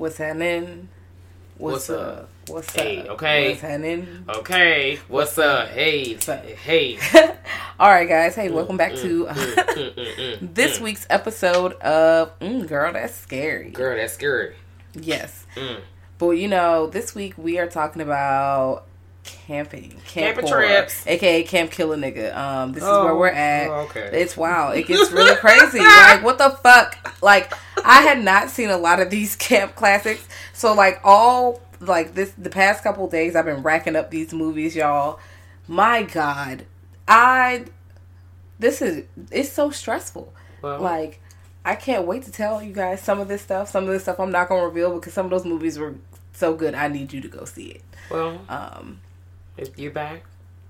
What's happening? What's up? What's Hey, up? okay. What's happening? Okay, what's up? Hey, up? hey. All right, guys. Hey, welcome back Mm, to this week's episode of mm, Girl, That's Scary. Girl, that's scary. Yes. Mm. But you know, this week we are talking about camping, camp Camping horror, trips. aka Camp Kill a Nigga. Um, this is Oh, where we're at. oh, okay. It's wow. It gets really crazy. Like what the fuck? Like I had not seen a lot of these camp classics. So like all like this the past couple days I've been racking up these movies, y'all. My God, I this is it's so stressful. Well- like I can't wait to tell you guys some of this stuff. Some of this stuff I'm not gonna reveal because some of those movies were so good. I need you to go see it. Well, Um, if you're back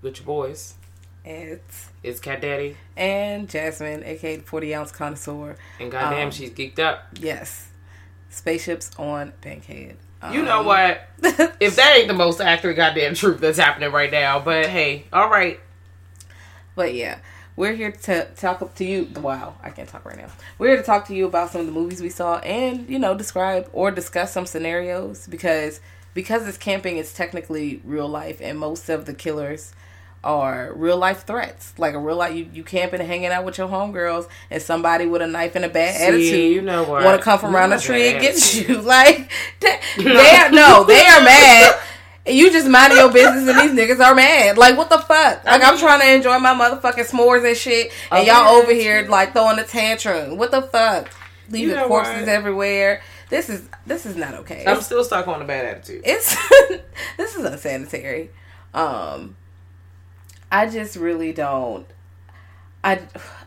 with your boys, it's it's Cat Daddy, and Jasmine, aka the 40 ounce connoisseur. and goddamn, Um, she's geeked up. Yes, spaceships on Bankhead. Um, You know what? if that ain't the most accurate goddamn truth that's happening right now, but hey, all right. But yeah, we're here to talk to you. Wow, I can't talk right now. We're here to talk to you about some of the movies we saw and you know describe or discuss some scenarios because because it's camping, it's technically real life, and most of the killers are real life threats. Like a real life, you you camping and hanging out with your homegirls, and somebody with a knife and a bad See, attitude, you know what? want to come from around the tree and get you. Like they, they are no, they are mad. And You just minding your business and these niggas are mad. Like what the fuck? Like I'm trying to enjoy my motherfucking s'mores and shit, and y'all over here like throwing a tantrum. What the fuck? Leaving know corpses what? everywhere. This is this is not okay. I'm still stuck on the bad attitude. it's this is unsanitary. Um, I just really don't. I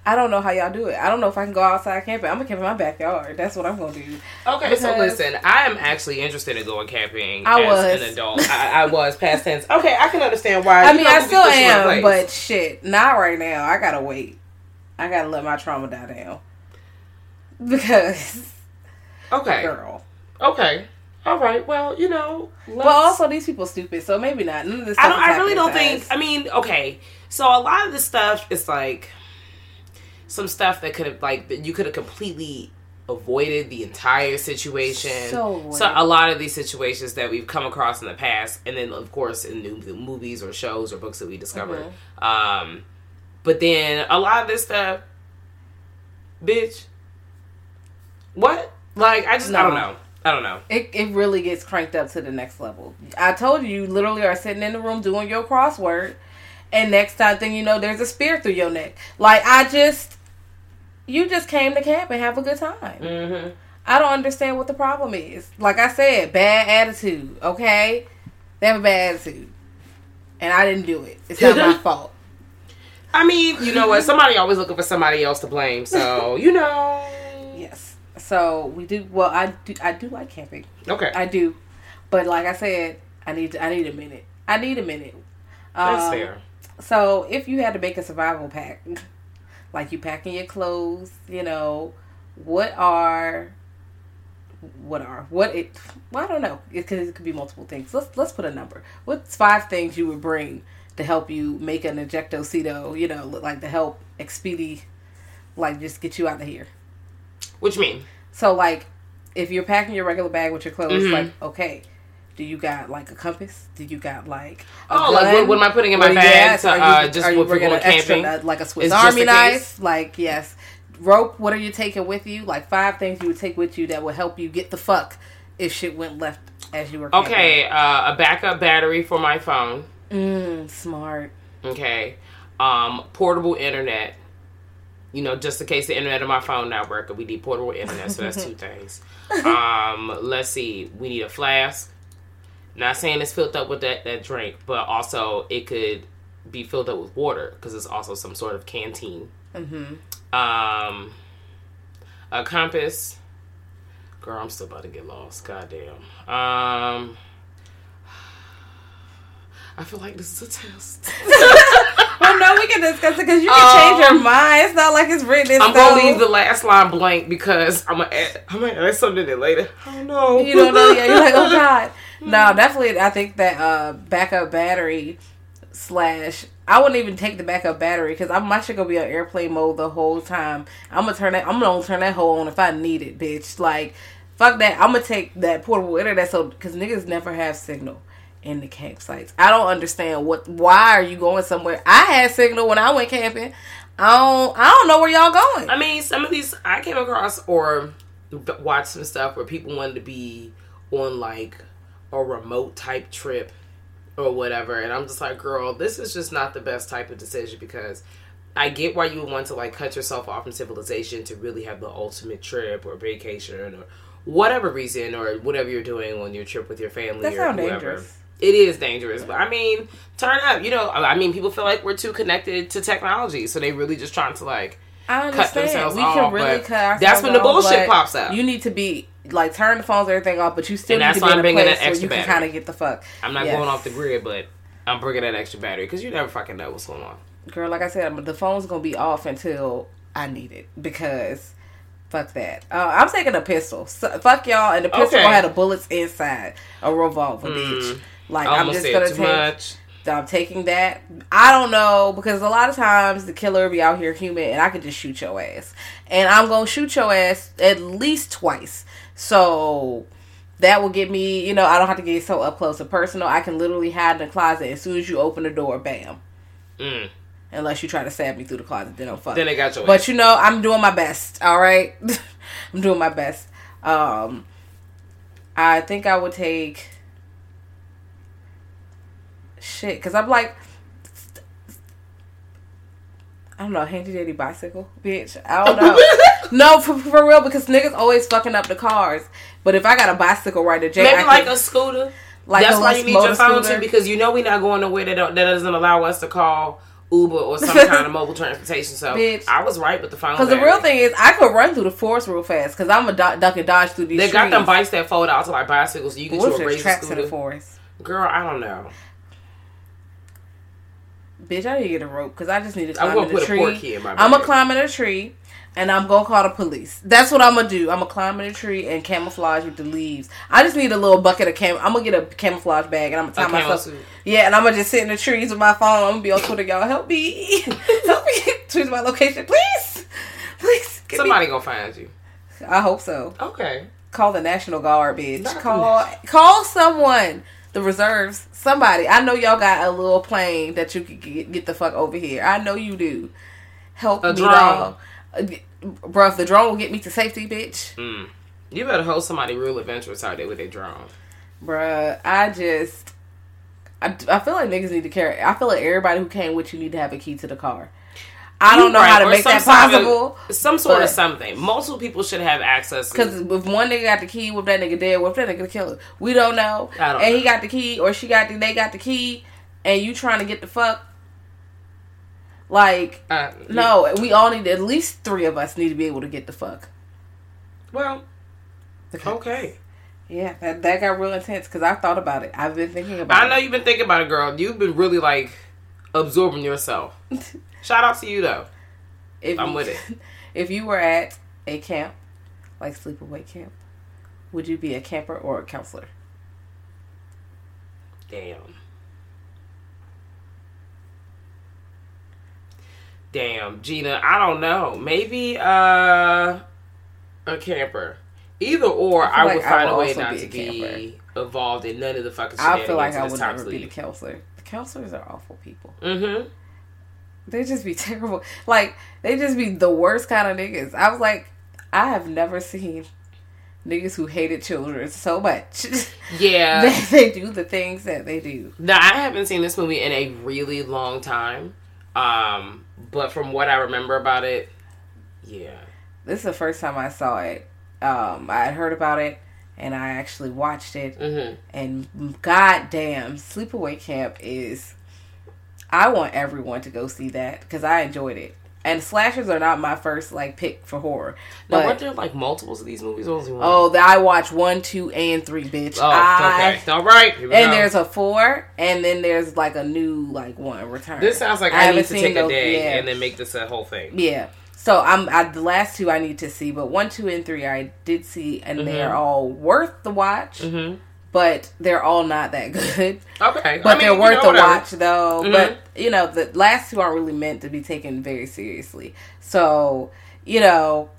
I don't know how y'all do it. I don't know if I can go outside camping. I'm gonna camp in my backyard. That's what I'm gonna do. Okay, so listen, I am actually interested in going camping I as was. an adult. I, I was past tense. Okay, I can understand why. I mean, I still put you in am, but shit, not right now. I gotta wait. I gotta let my trauma die down because, okay, girl. okay, all right. Well, you know, Well, also these people stupid, so maybe not. None of this. I don't. I really don't think. I mean, okay. So a lot of this stuff is like some stuff that could have like that you could have completely avoided the entire situation. So so a lot of these situations that we've come across in the past, and then of course in new movies or shows or books that we discovered. Mm-hmm. Um, but then a lot of this stuff, bitch. What? Like I just I don't know. I don't know. It, it really gets cranked up to the next level. I told you, you literally are sitting in the room doing your crossword, and next time thing you know, there's a spear through your neck. Like I just, you just came to camp and have a good time. Mm-hmm. I don't understand what the problem is. Like I said, bad attitude. Okay, they have a bad attitude, and I didn't do it. It's not my fault. I mean, you know what? Somebody always looking for somebody else to blame. So you know. Yes. So we do. Well, I do. I do like camping. Okay. I do, but like I said, I need. I need a minute. I need a minute. That's Um, fair. So if you had to make a survival pack, like you packing your clothes, you know, what are what are what it well, I don't know. It could, it could be multiple things. Let's let's put a number. What's five things you would bring to help you make an ejecto ejectocito, you know, like to help expedie like just get you out of here. What you mean? So like if you're packing your regular bag with your clothes, Mm-hmm. like okay, do you got like a compass? Do you got like a Oh, like, what- what am I putting in my bag to, are you, uh, just are we're going extra, camping? uh, like a Swiss It's Army knife? Like yes, rope. What are you taking with you? Like five things you would take with you that would help you get the fuck if shit went left as you were. camping. Okay, uh, a backup battery for my phone. Mm, smart. Okay, um, portable internet. You know, just in case the internet on my phone not working, we need portable internet. So that's two things. Um, let's see, we need a flask. Not saying it's filled up with that that drink, but also it could be filled up with water because it's also some sort of canteen. Mm-hmm. Um, a compass. Girl, I'm still about to get lost. Goddamn. Um, I feel like this is a test. No, we can discuss it because you can change your mind. It's not like it's written in Um, I'm stone. gonna leave the last line blank because I'm gonna add, I'm gonna add something in it later. I don't know. You don't know yet. You're like, oh god. No, definitely. I think that uh, backup battery slash. I wouldn't even take the backup battery because I'm my shit gonna be on airplane mode the whole time. I'm gonna turn that. I'm gonna turn that hole on if I need it, bitch. Like, fuck that. I'm gonna take that portable internet so because niggas never have signal in the campsites. I don't understand what. Why are you going somewhere? I had signal when I went camping. I don't. I don't know where y'all going. I mean, some of these I came across or watched some stuff where people wanted to be on like a remote type trip or whatever, and I'm just like, girl, this is just not the best type of decision because I get why you would want to like cut yourself off from civilization to really have the ultimate trip or vacation or whatever reason or whatever you're doing on your trip with your family That or whoever. dangerous. It is dangerous, but I mean, turn up. You know, I mean, people feel like we're too connected to technology, so they really just trying to like I understand. themselves we off, can really cut ourselves that's when the bullshit pops up. You need to be like turn the phones and everything off, but you still And need that's to be I'm in a place where you can battery. kind of get the fuck. I'm not Yes. going off the grid, but I'm bringing that extra battery because you never fucking know what's going on. Girl, like I said, the phone's gonna be off until I need it because fuck that. Uh, I'm taking a pistol. So, fuck y'all, and the pistol Okay. gonna have the bullets inside a revolver, bitch. Like I'm just gonna take. much. I'm taking that. I don't know because a lot of times the killer be out here human, and I could just shoot your ass, and I'm gonna shoot your ass at least twice. So that will get me. You know, I don't have to get so up close and personal. I can literally hide in the closet as soon as you open the door. Bam. Mm. Unless you try to stab me through the closet, then I'm fucked. Then they got your But ass. you know, I'm doing my best. All right, I'm doing my best. Um, I think I would take shit because I'm like, I don't know, handy dandy bicycle, bitch. I don't know. no, for, for real, because niggas always fucking up the cars. But if I got a bicycle right Jay, Maybe I like can- a scooter. like That's why you need your phone scooter. too because you know we're not going nowhere that don't, that doesn't allow us to call Uber or some kind of mobile transportation. So Bitch. I was right with the phone. Because the real thing is, I could run through the forest real fast. Because I'm a duck, duck and dodge through these they got trees. them bikes that fold out to like bicycles. So you get What you if razor in the scooter. forest? Girl, I don't know. Bitch, I need to get a rope because I just need to I'm climb gonna in put a tree. key in my I'm gonna climb in a tree, and I'm gonna call the police. That's what I'm gonna do. I'm gonna climb in a tree and camouflage with the leaves. I just need a little bucket of cam. I'm gonna get a camouflage bag and I'm gonna tie A myself. suit. Yeah, and I'm gonna just sit in the trees with my phone. I'm gonna be on Twitter, y'all. Help me, help me. Tweet my location, please, please. Me- Somebody gonna find you. I hope so. Okay. Call the National Guard, bitch. Not Call call someone. The reserves. Somebody. I know y'all got a little plane that you could get, get the fuck over here. I know you do. Help A me, drone. dog. Uh, Bruh, the drone will get me to safety, bitch. Mm. You better hold somebody real adventurous out there with a drone. Bruh, I just. I, I feel like niggas need to carry. I feel like everybody who came with you need to have a key to the car. I don't know Right, how to make that sort of- possible. some sort but- of something. Multiple people should have access. Because if one nigga got the key, if that nigga dead? What if that nigga killer? We don't know. I don't and he got the key, or she got the, they got the key, and you trying to get the fuck. Like, Uh, no, we all need at least three of us need to be able to get the fuck. Well, okay. Yeah, that that got real intense because I thought about it. I've been thinking about. I know it. you've been thinking about it, girl. You've been really like absorbing yourself. Shout out to you though. If I'm you- with it. If you were at a camp like sleepaway camp, would you be a camper or a counselor? Damn. Damn, Gina, I don't know. Maybe uh a camper. Either or, I I, would like I find would a way not be to be involved in none of the fucking I feel like I would never be the counselor. The counselors are awful people. Mm-hmm. They just be terrible. Like they just be the worst kind of niggas. I was like, I have never seen niggas who hated children so much. Yeah. that they do the things that they do. Now I haven't seen this movie in a really long time. Um, but from what I remember about it, yeah. This is the first time I saw it. Um, I had heard about it and I actually watched it. Mm-hmm. And goddamn, Sleepaway Camp is. I want everyone to go see that because I enjoyed it. And slashers are not my first like pick for horror. Now, But weren't there like multiples of these movies? Oh, the, I watch one, two, and three, bitch. Oh, I, okay. All right. And go. there's a four, and then there's like a new like one return. This sounds like I I, need to take a day yeah. and then make this a whole thing. Yeah. So I'm I, the last two I need to see, but one, two, and three I did see, and Mm-hmm. they're all worth the watch. But they're all not that good. Okay. But I mean, they're you worth know, the whatever. watch though. Mhm. But you know, the last two aren't really meant to be taken very seriously. So, you know,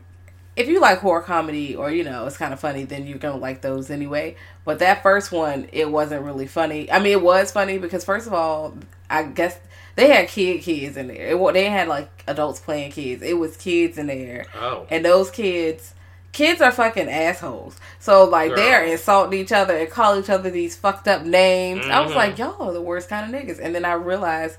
if you like horror comedy or, you know, it's kind of funny, then you're gonna like those anyway. But that first one, it wasn't really funny. I mean it was funny because first of all, I guess they had kid kids in there. It, they had like adults playing kids. It was kids in there. Oh. And those kids kids are fucking assholes. So like Girl. they're insulting each other and call each other these fucked up names. I was like, mm-hmm. y'all are the worst kind of niggas. And then I realized,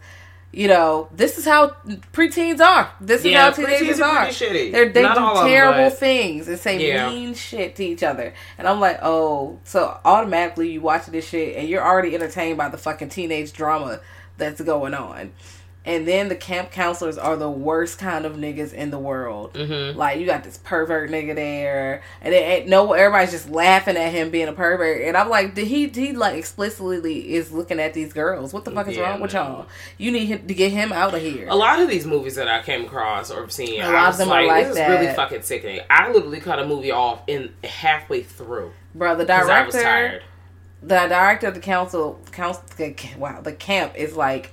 you know, this is how preteens are. This is Yeah, how teenagers are are. shitty. They're, they Not do of them, terrible things and say Yeah. mean shit to each other. And I'm like, oh, so automatically you watch this shit and you're already entertained by the fucking teenage drama that's going on. And then the camp counselors are the worst kind of niggas in the world. Mm-hmm. Like you got this pervert nigga there, and it ain't no everybody's just laughing at him being a pervert. And I'm like, did he he like explicitly is looking at these girls? What the fuck is Yeah, wrong with y'all? You need him to get him out of here. A lot of these movies that I came across or seen, A I lot of was them are like, like this is really fucking sickening. I literally cut a movie off in halfway through Bro, the because I was director, tired. the director of the council, council, wow, the camp is like,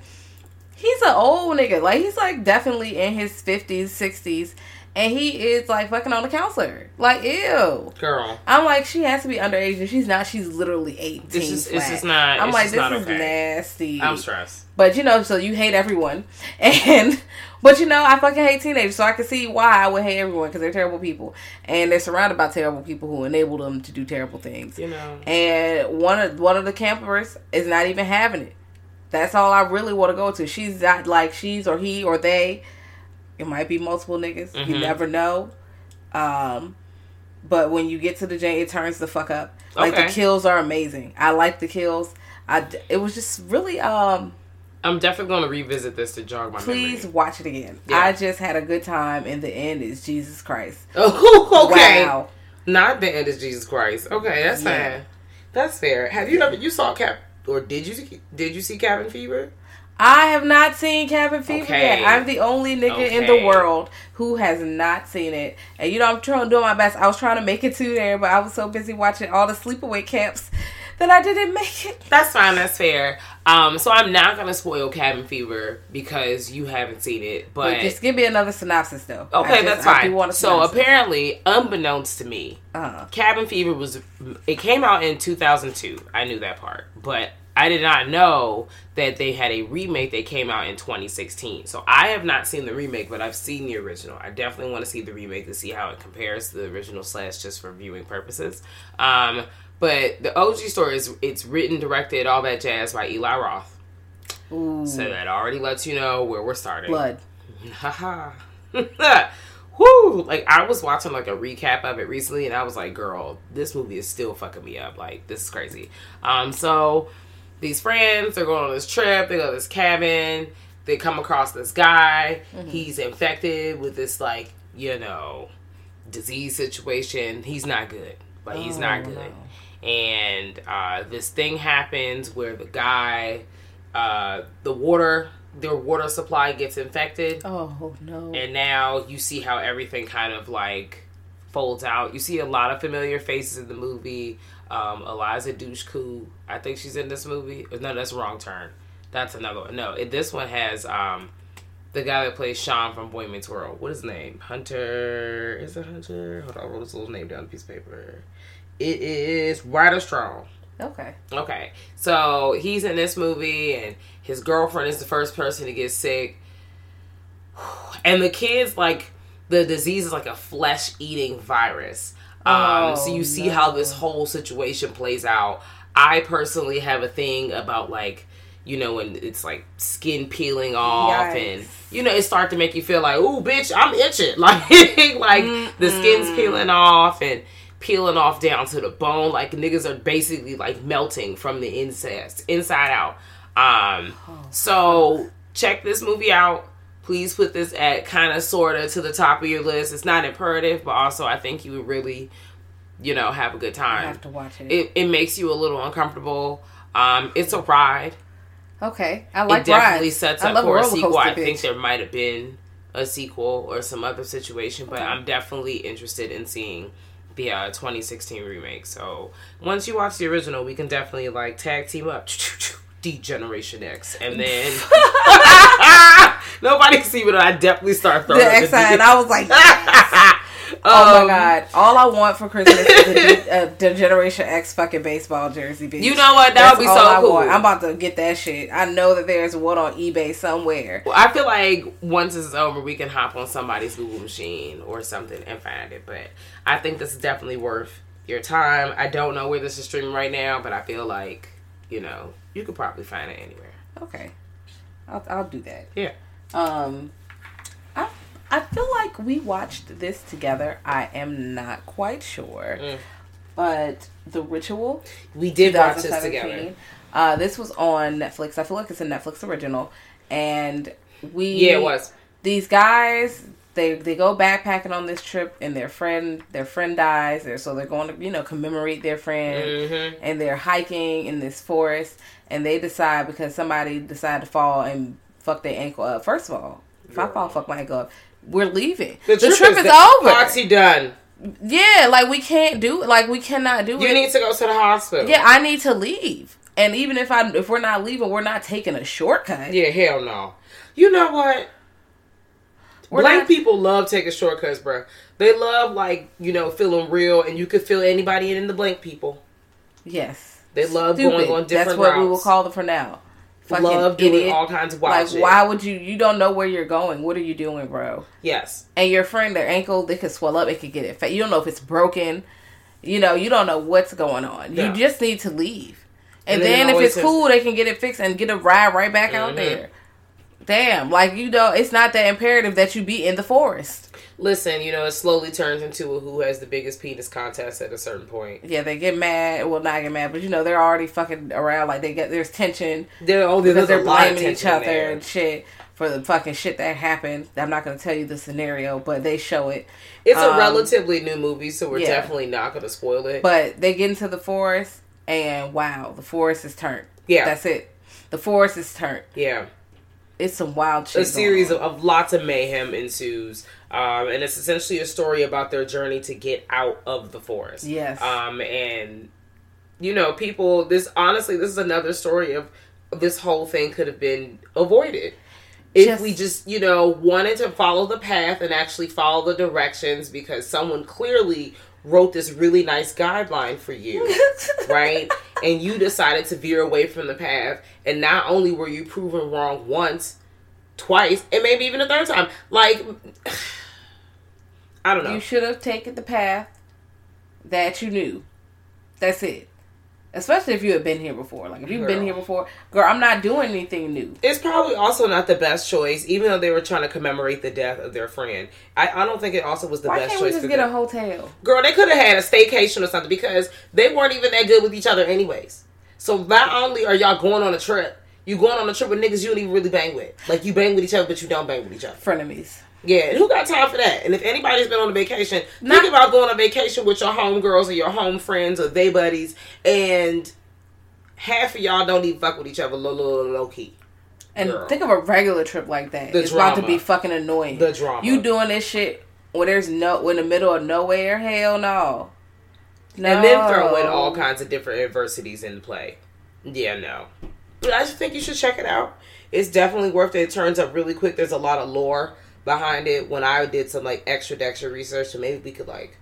he's an old nigga. Like he's like definitely in his fifties, sixties, and he is like fucking on a counselor. Like ew. Girl, I'm like, she has to be underage. If she's not, she's literally 18. This is- flat. just not- I'm like, this not is okay. nasty. I'm stressed. But you know, so you hate everyone, and but you know, I fucking hate teenagers, so I can see why I would hate everyone because they're terrible people, and they're surrounded by terrible people who enable them to do terrible things. You know. And one of one of the campers is not even having it. That's all I really want to go to. She's not like she's or he or they. It might be multiple niggas. You Mhm. never know. Um, but when you get to the J, it turns the fuck up. Like Okay. the kills are amazing. I like the kills. I it was just really um. I'm definitely going to revisit this to jog my Please memory. watch it again. Yeah. I just had a good time, and the end is Jesus Christ. Oh, okay. Wow. Not the end is Jesus Christ. Okay, that's Yeah. fine. That's fair. Have you ever you saw Cap or did you see- did you see Cabin Fever? I have not seen Cabin Fever Okay. yet. I'm the only nigga in the world who has not seen it. And you know, I'm trying doing my best. I was trying to make it to there, but I was so busy watching all the sleepaway camps that I didn't make it. That's fine. That's fair. Um, so I'm not gonna spoil Cabin Fever because you haven't seen it, But but just give me another synopsis, though. Okay, just- that's fine. So apparently, unbeknownst to me, uh, Cabin Fever was it came out in 2002. I knew that part, but I did not know that they had a remake that came out in 2016. So I have not seen the remake, but I've seen the original. I definitely want to see the remake to see how it compares to the original slash just for viewing purposes. Um, but the OG story is it's written, directed, all that jazz by Eli Roth. ooh, So that already lets you know where we're starting. blood. Haha. Whoo! Like I was watching like a recap of it recently, and I was like, "Girl, this movie is still fucking me up. Like this is crazy." Um, so these friends they're going on this trip. They go to this cabin. They come across this guy. He's infected with this like you know disease situation. He's not good. Like he's not good. And uh, this thing happens where the guy, uh, the water, their water supply gets infected Oh no. and now you see how everything kind of like folds out. You see a lot of familiar faces in the movie. Um, Eliza Dushku, I think she's in this movie. No, that's wrong turn. That's another one. No, it, this one has um, the guy that plays Sean from Boy Meets World. What is his name? Hunter. Is it Hunter? Hold on, I wrote his little name down on a piece of paper. It is Ryder Strong. Okay. Okay, so he's in this movie, and his girlfriend is the first person to get sick, and the kids like the disease is like a flesh eating virus. Um, so Oh, you see how this whole situation plays out. I personally have a thing about like you know when it's like skin peeling off and you know it start to make you feel like oh bitch I'm itching like like the skin's peeling off and peeling off down to the bone like niggas are basically like melting from the inside inside out um so check this movie out please put this at kind of sort of to the top of your list it's not imperative but also I think you would really you know have a good I time have to watch it. it, it makes you a little uncomfortable um it's a ride okay. I like it definitely rides. sets up for a sequel. I think there might have been a sequel or some other situation, but Okay. I'm definitely interested in seeing the uh, 2016 remake. So once you watch the original, we can definitely like tag team up. D Generation X, and then nobody can see, but I definitely start throwing the X, and I was like, yes. Oh Um, my god! All I want for Christmas is a, a, Generation X fucking baseball jersey, bitch. You know what? That would be so I cool. want. I'm about to get that shit. I know that there's one on eBay somewhere. Well, I feel like once it's over, we can hop on somebody's Google machine or something and find it. But I think this is definitely worth your time. I don't know where this is streaming right now, but I feel like you know you could probably find it anywhere. Okay, I'll, I'll do that. Yeah. Um, I feel like we watched this together. I am not quite sure, Mm. but The Ritual. We did watch this 2017. together. Uh, this was on Netflix. I feel like it's a Netflix original, and we Yeah, it was. these guys. They they go backpacking on this trip, and their friend their friend dies. So they're going to you know commemorate their friend, Mhm. and they're hiking in this forest, and they decide because somebody decided to fall and fuck their ankle up. First of all, if I fall, fuck my ankle up. We're leaving. The, trip, is, done. over. Party done. Yeah, like we can't do like we cannot do You it. You need to go to the hospital. Yeah, I need to leave. And even if I if we're not leaving, we're not taking a shortcut. Yeah, hell no. You know what? We're Black not- people love taking shortcuts, bro. They love like you know feeling real, and you could feel anybody in the blank people. Yes. They love going on different That's what we will call them for now. Fucking love doing idiot. all kinds of wild Like, shit. why would you? You don't know where you're going. What are you doing, bro? Yes. And your friend, their ankle, they could swell up. It could get infected. You don't know if it's broken. You know, you don't know what's going on. No. You just need to leave. And, And then then it if it's says- cool, they can get it fixed and get a ride right back out Mhm. there. Damn, like you know, it's not that imperative that you be in the forest. Listen, you know, it slowly turns into a who has the biggest penis contest at a certain point. Yeah, they get mad. Well, not get mad, but you know they're already fucking around. Like they get there's tension They're oh, because they're a blaming each other there. and shit for the fucking shit that happened. I'm not gonna tell you the scenario, but they show it. It's a Um, relatively new movie, so we're yeah. definitely not going to spoil it. But they get into the forest, and wow, the forest is turned. Yeah. that's it. The forest is turned. yeah, It's some wild shit. a series going of, of lots of mayhem ensues, um, and it's essentially a story about their journey to get out of the forest. Yes. um, and you know, people. This honestly, this is another story of this whole thing could have been avoided. If Just- we just, you know, wanted to follow the path and actually follow the directions because someone clearly wrote this really nice guideline for you, right? And you decided to veer away from the path, and not only were you proven wrong once, twice, and maybe even a third time. Like, I don't know. You should have taken the path that you knew. That's it. Especially if you had been here before. Like if you've been here before, girl, I'm not doing anything new. It's probably also not the best choice, even though they were trying to commemorate the death of their friend. I, I don't think it also was the Why best can't we choice just get them. a hotel? Girl, they could have had a staycation or something because they weren't even that good with each other, anyways. So not only are y'all going on a trip, you going on a trip with niggas you don't even really bang with. Like you bang with each other, but you don't bang with each other. Frenemies. Yeah, who got time for that? And if anybody's been on a vacation, Not- think about going on vacation with your homegirls or your home friends or they buddies, and half of y'all don't even fuck with each other low, low, low, low key. And Girl. think of a regular trip like that. The it's about to be fucking annoying. The drama. You doing this shit when there's no in the middle of nowhere. Hell no. No. And then throw in all kinds of different adversities into play. Yeah, no. But I just think you should check it out. It's definitely worth it. It turns up really quick. There's a lot of lore behind it. When I did some like extra extra research, so maybe we could like,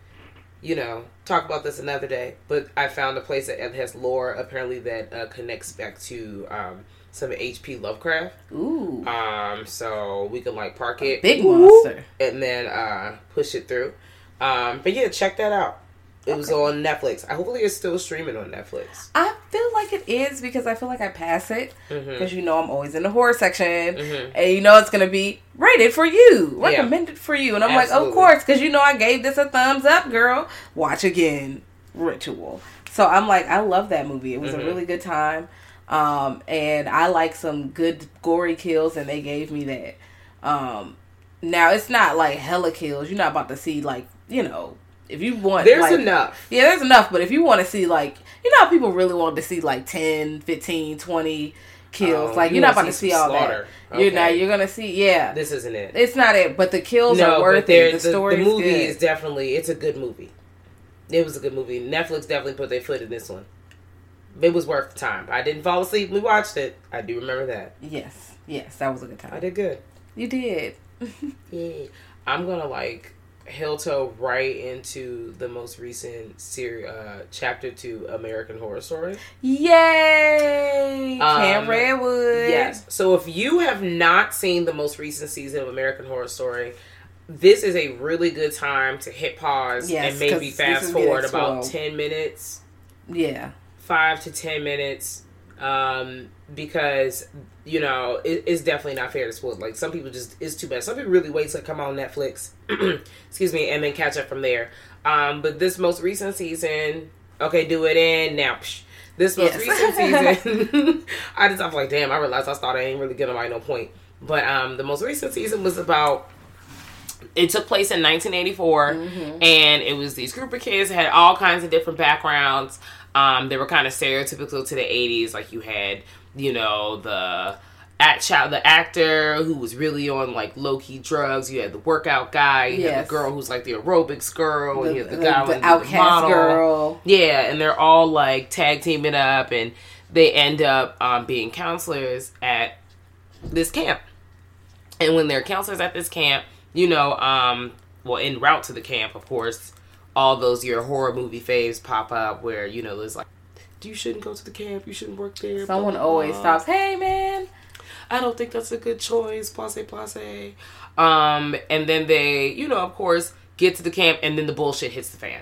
you know, talk about this another day. But I found a place that has lore apparently that uh, connects back to um, some H.P. Lovecraft. Ooh. Um, so we can like park it, Big monster. and then uh, push it through. Um, but yeah, check that out. It was on Netflix. I hopefully it's still streaming on Netflix. I feel like it is because I feel like I pass it Mm-hmm. because you know I'm always in the horror section and you know it's gonna be rated for you, recommended for you, and I'm like, of course, because you know I gave this a thumbs up, girl. Watch again, Ritual. So I'm like, I love that movie. It was Mm-hmm. a really good time, um, and I like some good gory kills, and they gave me that. Um, now it's not like hella kills. You're not about to see like you know if you want There's like- enough. yeah, there's enough, but if you want to see like, you know how people really want to see like 10, 15, 20 kills, Oh, like you you're not about to see all slaughter. that. You're not, you're going to see, yeah. This isn't it. it's not it, but the kills no, are worth it. The, the, story the movie is, is definitely it's a good movie. It was a good movie. Netflix definitely put their foot in this one. It was worth the time. I didn't fall asleep. We watched it. I do remember that. yes, yes, that was a good time. I did good. You did. Yeah. I'm gonna like heel toe right into the most recent series, uh, chapter to American Horror Story. Yay! Cam Um, Redwood. Yes. So if you have not seen the most recent season of American Horror Story, this is a really good time to hit pause Yes, and maybe fast forward about 10 minutes, Yeah. 5 to 10 minutes um because you know it, it's definitely not fair to spoil like some people just it's too bad some people really wait it come on netflix excuse me and then catch up from there um but this most recent season okay do it in now psh. this most Yes. recent season i just i'm like damn i realized i thought i ain't really giving nobody no point but um the most recent season was about it took place in 1984 and it was these group of kids that had all kinds of different backgrounds um, they were kind of stereotypical to the 80s like you had you know the at child, the actor who was really on like low-key drugs you had the workout guy you had the girl who's like the aerobics girl and The, you had the the, guy the with outcast model. girl. Yeah, and they're all like tag teaming up, and they end up um, being counselors at this camp. And when they're counselors at this camp, you know, um, well, en route to the camp, of course, all those your horror movie faves pop up where you know there's like, you shouldn't go to the camp, you shouldn't work there. Someone blah, always blah. stops. Hey, man. I don't think that's a good choice. Passe, passe. Um, and then they, you know, of course, get to the camp, and then the bullshit hits the fan.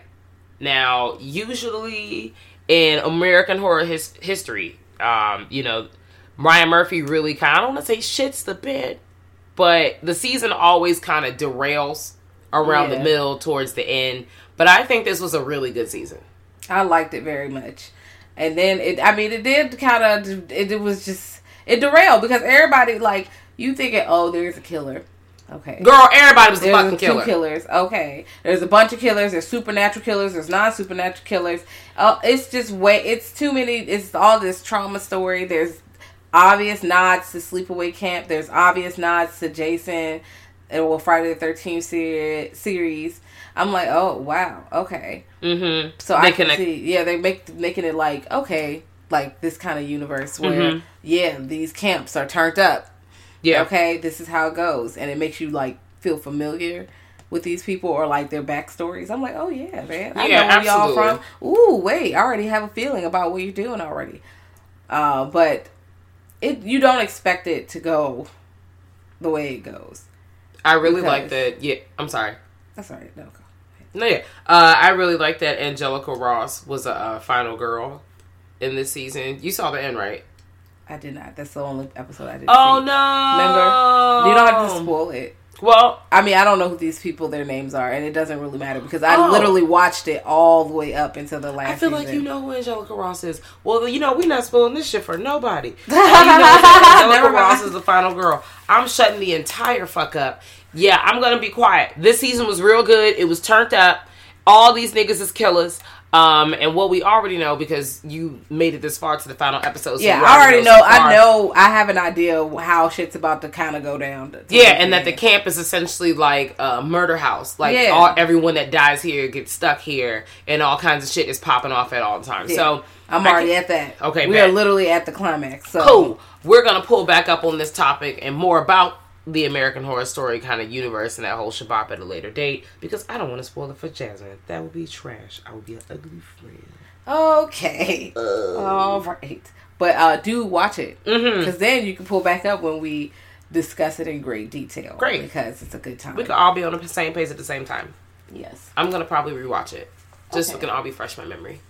Now, usually in American horror his- history, um, you know, Ryan Murphy really kind of, I don't want to say shits the bed, but the season always kind of derails around the middle towards the end. But I think this was a really good season. I liked it very much. And then it, I mean, it did kind of, it, it was just, it derailed because everybody, like, you thinking, oh, there's a killer. Okay. Girl, everybody was the There's fucking two killer. killers. Okay. There's a bunch of killers. There's supernatural killers. There's non-supernatural killers. Uh, it's just way. It's too many. It's all this trauma story. There's obvious nods to Sleepaway Camp. There's obvious nods to Jason and well Friday the Thirteenth ser- series. I'm like, oh wow, okay. Mm-hmm. So I can connect- see. Yeah, they make making it like okay, like this kind of universe where Mhm. yeah, these camps are turned up Yeah. okay, this is how it goes, and it makes you like feel familiar with these people or like their backstories. I'm like, oh yeah, man, I Yeah, know where y'all from. Ooh, wait, I already have a feeling about what you're doing already. Uh, but it you don't expect it to go the way it goes. I really like that. Yeah, I'm sorry. That's all right. No. No, yeah. Uh, I really like that Angelica Ross was a uh, final girl in this season. You saw the end, right? I did not. That's the only episode I didn't. Oh see. no! Remember? You don't have to spoil it. Well, I mean, I don't know who these people, their names are, and it doesn't really matter because I Oh. literally watched it all the way up until the last. I feel like you know who Angelica Ross is. Well, you know we're not spoiling this shit for nobody. You know Angelica Ross is the final girl. I'm shutting the entire fuck up. Yeah, I'm gonna be quiet. This season was real good. It was turned up. All these niggas is killers. Um, and what we already know because you made it this far to the final episode. So Yeah, I already know. so I know. I have an idea how shit's about to kind of go down. to- to Yeah, and that the camp is essentially like a murder house. Like Yeah. all everyone that dies here gets stuck here, and all kinds of shit is popping off at all times. Yeah. So I'm already can- at that. Okay, we bet. are literally at the climax. So cool. We're gonna pull back up on this topic and more about the American Horror Story kind of universe and that whole shabab at a later date because I don't want to spoil it for Jasmine. That would be trash. I would be an ugly friend. Okay. All right. But uh, do watch it Mm-hmm. because then you can pull back up when we discuss it in great detail. Great. because it's a good time. We could all be on the same page at the same time. yes. I'm gonna probably rewatch it. Just so Okay. it can all be fresh in my memory.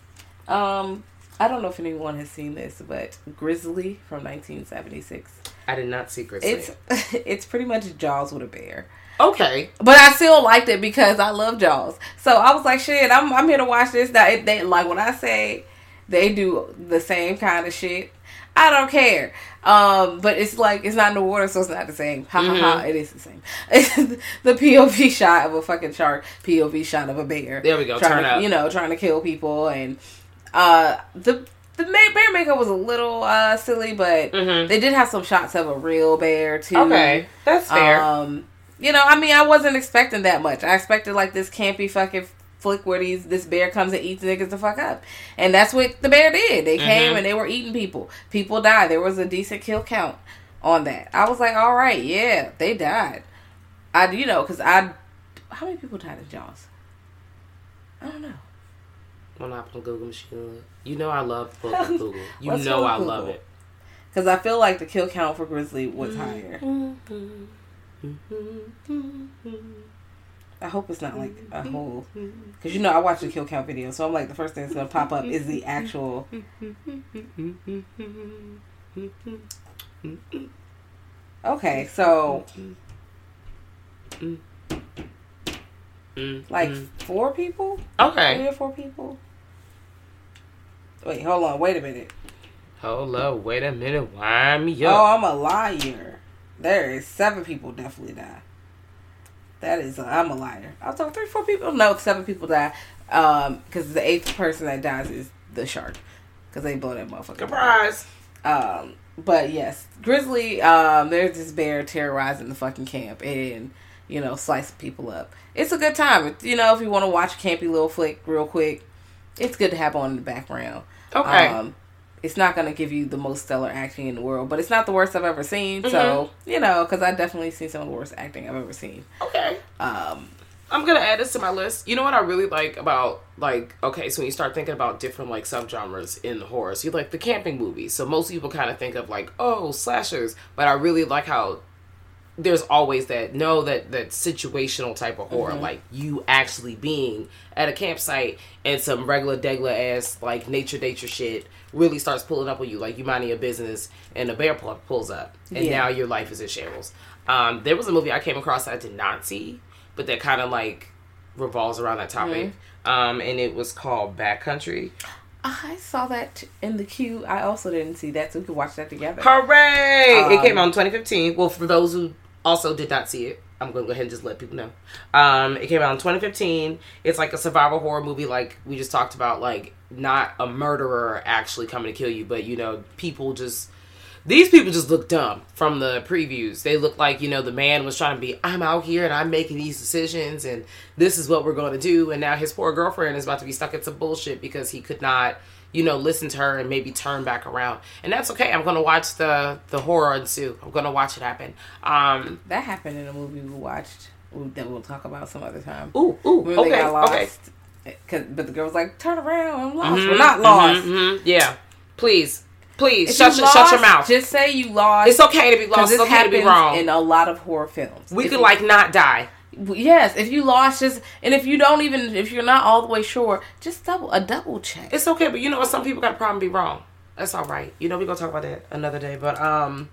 Um, I don't know if anyone has seen this, but Grizzly from 1976. I did not see Grizzly. It's it's pretty much Jaws with a bear. okay. But I still liked it because I love Jaws. So I was like, shit, I'm I'm here to watch this. That it, they like when I say they do the same kind of shit. I don't care. Um, but it's like it's not in the water, so it's not the same. Ha ha ha! It is the same. the POV shot of a fucking shark, POV shot of a bear. There we go, Trying turn to, up. You know, trying to kill people, and uh, the the bear makeup was a little uh silly, but they did have some shots of a real bear too. Mm-hmm. Okay, that's fair. Um, you know, I mean, I wasn't expecting that much. I expected like this campy fucking flick where these this bear comes and eats niggas the fuck up, and that's what the bear did. They came and they were eating people. People died. There was a decent kill count on that. I was like, all right, yeah, they died. I, you know, because I, how many people died in Jaws? I don't know. When I on Google machine, you know I love book Google. You know I Google. love it. Because I feel like the kill count for Grizzly was mm-hmm. higher. I hope it's not like a mm-hmm. whole. Mm-hmm. Because you know, I watched the kill count video, so I'm like, the first thing that's going to pop up is the actual. Okay, so. Like four people? Okay. Three or four people? Wait, hold on, wait a minute. Hold up, wait a minute, wind me up? Oh, up. I'm a liar. There is seven people definitely die. That is, i I'm a liar. I thought three, four people. No, seven people die. Um, because the eighth person that dies is the shark. Because they blow that motherfucker. Surprise. Um, but yes, Grizzly. Um, there's this bear terrorizing the fucking camp and you know slicing people up. It's a good time. You know, if you want to watch a campy little flick real quick, it's good to have on in the background. Okay. Um, it's not going to give you the most stellar acting in the world, but it's not the worst I've ever seen. So you know, because I definitely seen some of the worst acting I've ever seen. Okay. Um, I'm gonna add this to my list. You know what I really like about like okay, so when you start thinking about different like subgenres in horror, so you like the camping movies. So most people kind of think of like oh slashers, but I really like how there's always that no that that situational type of horror, like you actually being at a campsite and some regular degla ass like nature nature shit really starts pulling up on you, like you minding your business and a bear pull, pulls up, and Yeah. now your life is in shambles. Um, there was a movie I came across that I did not see, but that kind of like revolves around that topic. Um, and it was called Backcountry. I saw that in the queue. I also didn't see that, so we could watch that together. Hooray! it Um, came out in 2015. Well, for those who also did not see it, I'm to go ahead and just let people know. Um, it came out in 2015. It's like a survival horror movie, like we just talked about, like not a murderer actually coming to kill you, but you know, people just. These people just look dumb from the previews. They look like, you know, the man was trying to be, I'm out here and I'm making these decisions and this is what we're going to do. And now his poor girlfriend is about to be stuck in some bullshit because he could not, you know, listen to her and maybe turn back around. And that's okay. I'm going to watch the, the horror ensue. I'm going to watch it happen. Um, That happened in a movie we watched that we'll talk about some other time. ooh, ooh, when okay, they got lost. okay. 'Cause- but the girl was like, "Turn around, I'm lost. We're not lost. Mhm, yeah. Please, please, If shut, you your, shut your mouth. Just say you lost. it's okay to be lost. It's okay to be wrong. in a lot of horror films. we If could you- like not die. Yes. If you lost, just and if you don't even if you're not all the way sure, just double a double check. It's okay, but you know what? Some people got a problem be wrong. That's all right. You know, we're gonna talk about that another day. But um,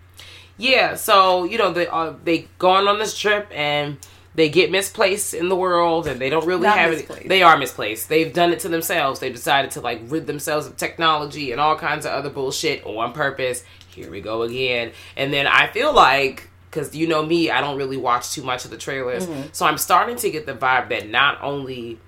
yeah. So you know, they uh, they going on this trip and they get misplaced in the world, and they don't really Not have misplaced. it. They are misplaced. They've done it to themselves. They've decided to like rid themselves of technology and all kinds of other bullshit on purpose. Here we go again. And then I feel like. Because you know me, I don't really watch too much of the trailers. Mm-hmm. So I'm starting to get the vibe that not only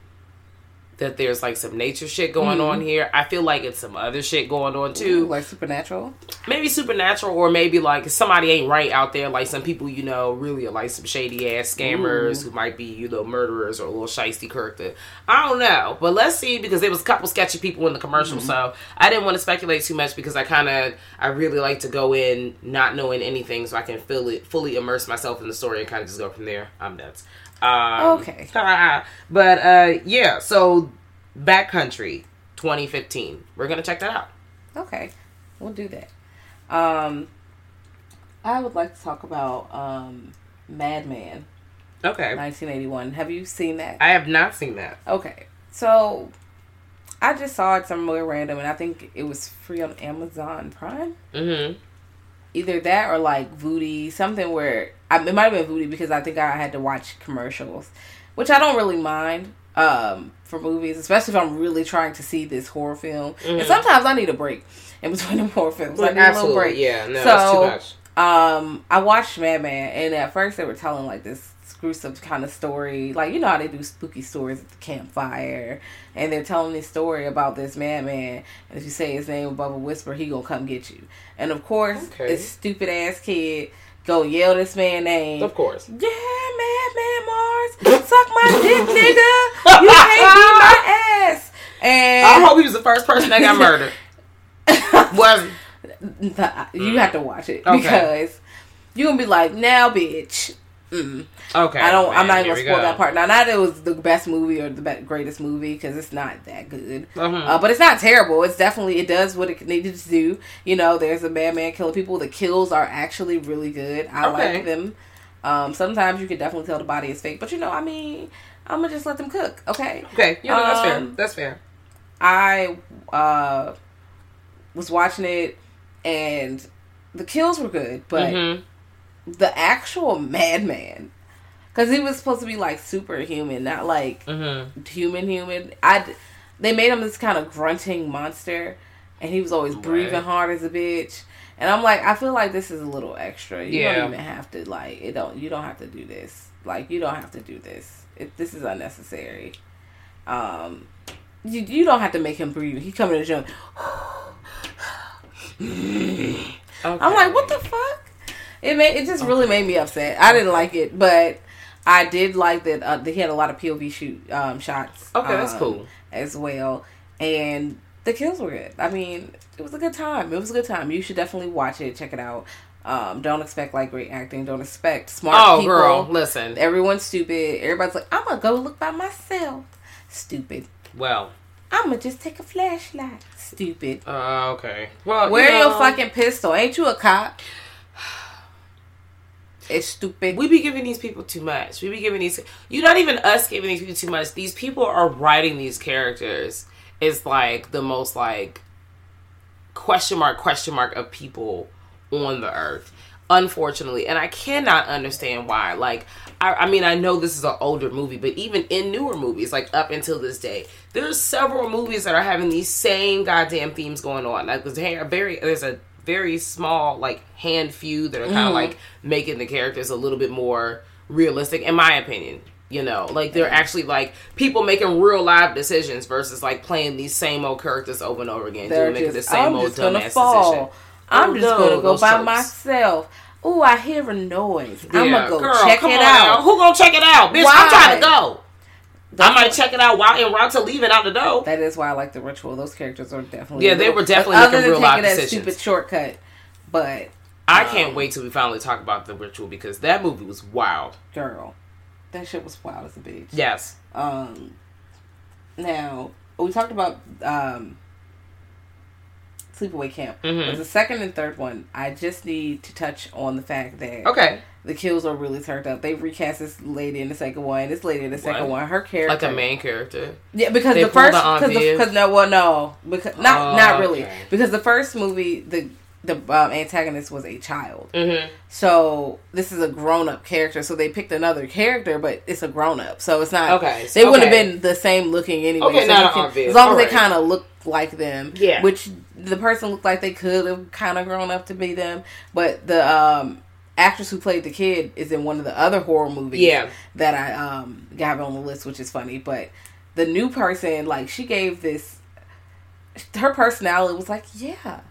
that there's like some nature shit going on mm-hmm. here. I feel like it's some other shit going on too. like supernatural. maybe supernatural or maybe like somebody ain't right out there like some people you know really are like some shady ass scammers mm. who might be you know murderers or a little shisty character i don't know but let's see because there was a couple sketchy people in the commercial mm-hmm. so i didn't want to speculate too much because i kind of i really like to go in not knowing anything so i can feel it fully immerse myself in the story and kind of just go from there i'm nuts um, Okay. but uh yeah so backcountry 2015 we're gonna check that out Okay, we'll do that. Um, I would like to talk about um, Madman, okay 1981. Have you seen that? i have not seen that Okay, so I just saw it somewhere random, and I think it was free on Amazon Prime. mm-hmm Either that or like Vudu, something where I, it might have been Vudu because I think I had to watch commercials, which I don't really mind um, for movies, especially if I'm really trying to see this horror film. And sometimes I need a break in between the horror films. I need a little break. Yeah, no, so, that's too much. um, I watched Madman, and at first they were telling like this gruesome kind of story, like you know how they do spooky stories at the campfire, and they're telling this story about this madman, and if you say his name above a whisper, he gonna come get you. And of course, Okay. this stupid ass kid go yell this man name. Of course. Yeah, Madman Marz, suck my dick, nigga. You can't beat my ass. And I hope he was the first person that got murdered. Was you have to watch it Okay. because you're gonna be like, now, bitch. Mm. Okay. I don't. I'm not here gonna spoil go. that part. Now, not that it was the best movie or the be- greatest movie because it's not that good. Mhm. Uh, but it's not terrible. It's definitely it does what it needed to do. You know, there's a madman killing people. The kills are actually really good. I Okay. like them. Um, sometimes you can definitely tell the body is fake, but you know, I mean, I'm gonna just let them cook. Okay. Okay, yeah, no, that's fair. Um, That's fair. I uh, was watching it, and the kills were good, but Mhm. the actual madman, because he was supposed to be like superhuman, not like Mhm. human human. I they made him this kind of grunting monster, and he was always breathing hard as a bitch. And I'm like, I feel like this is a little extra. You Yeah. don't even have to like it. Don't you don't have to do this. Like you don't have to do this. It, this is unnecessary. Um, you, you don't have to make him breathe. He coming to the gym. I'm like, what the fuck? It made it just really made me upset. I didn't like it, but I did like that uh, he had a lot of POV shoot um, shots. Okay, that's um, cool. as well, and the kills were good. I mean, it was a good time. It was a good time. You should definitely watch it. Check it out. Um, don't expect like great acting. Don't expect smart Oh, people. girl, listen. Everyone's stupid. Everybody's like, I'm gonna go look by myself. Stupid. Well, I'm gonna just take a flashlight. Stupid. uh, okay. Well, Where you your fucking pistol? Ain't you a cop? It's stupid. We be giving these people too much. We be giving these. You're not even us giving these people too much. These people are writing these characters. It's like the most like question mark question mark of people on the earth. Unfortunately, and I cannot understand why. Like, I, I mean, I know this is an older movie, but even in newer movies, like up until this day, there's several movies that are having these same goddamn themes going on. Like, there's a very there's a very small like hand few that are kind of mm-hmm. like making the characters a little bit more realistic, in my opinion. You know, like they're actually like people making real live decisions versus like playing these same old characters over and over again, They're doing making the same I'm old just gonna dumbass fall. decision. I'm Oh, just gonna go by tropes. myself. Ooh, I hear a noise. I'm gonna go girl, check it out. now. Who gonna check it out, bitch? Why? I'm trying to go. I might check it out while en route to leaving out the door. That is why I like the ritual. Those characters are definitely Yeah, they were definitely other making than real life decisions. stupid shortcut. But I can't wait till we finally talk about the ritual because that movie was wild. girl, that shit was wild as a bitch. Yes. Um, now we talked about um, sleepaway camp. Mhm. But the second and third one, I just need to touch on the fact that Okay. The kills are really turned up. They recast this lady in the second one. This lady in the second What? one, her character, Like a main character. Yeah, because They the first, because no, well, no, because not Oh, not really, okay. because the first movie, the the um, antagonist was a child, Mm-hmm. so this is a grown up character. So they picked another character, but it's a grown up, so it's not. Okay, they wouldn't have been the same looking anyway. Okay, so not can- Aunt as long as they Alright. kind of look like them, Yeah. Which the person looked like they could have kind of grown up to be them, but the um actress who played the kid is in one of the other horror movies Yeah. that I um got on the list, which is funny. But the new person, like she gave this, her personality was like, yeah,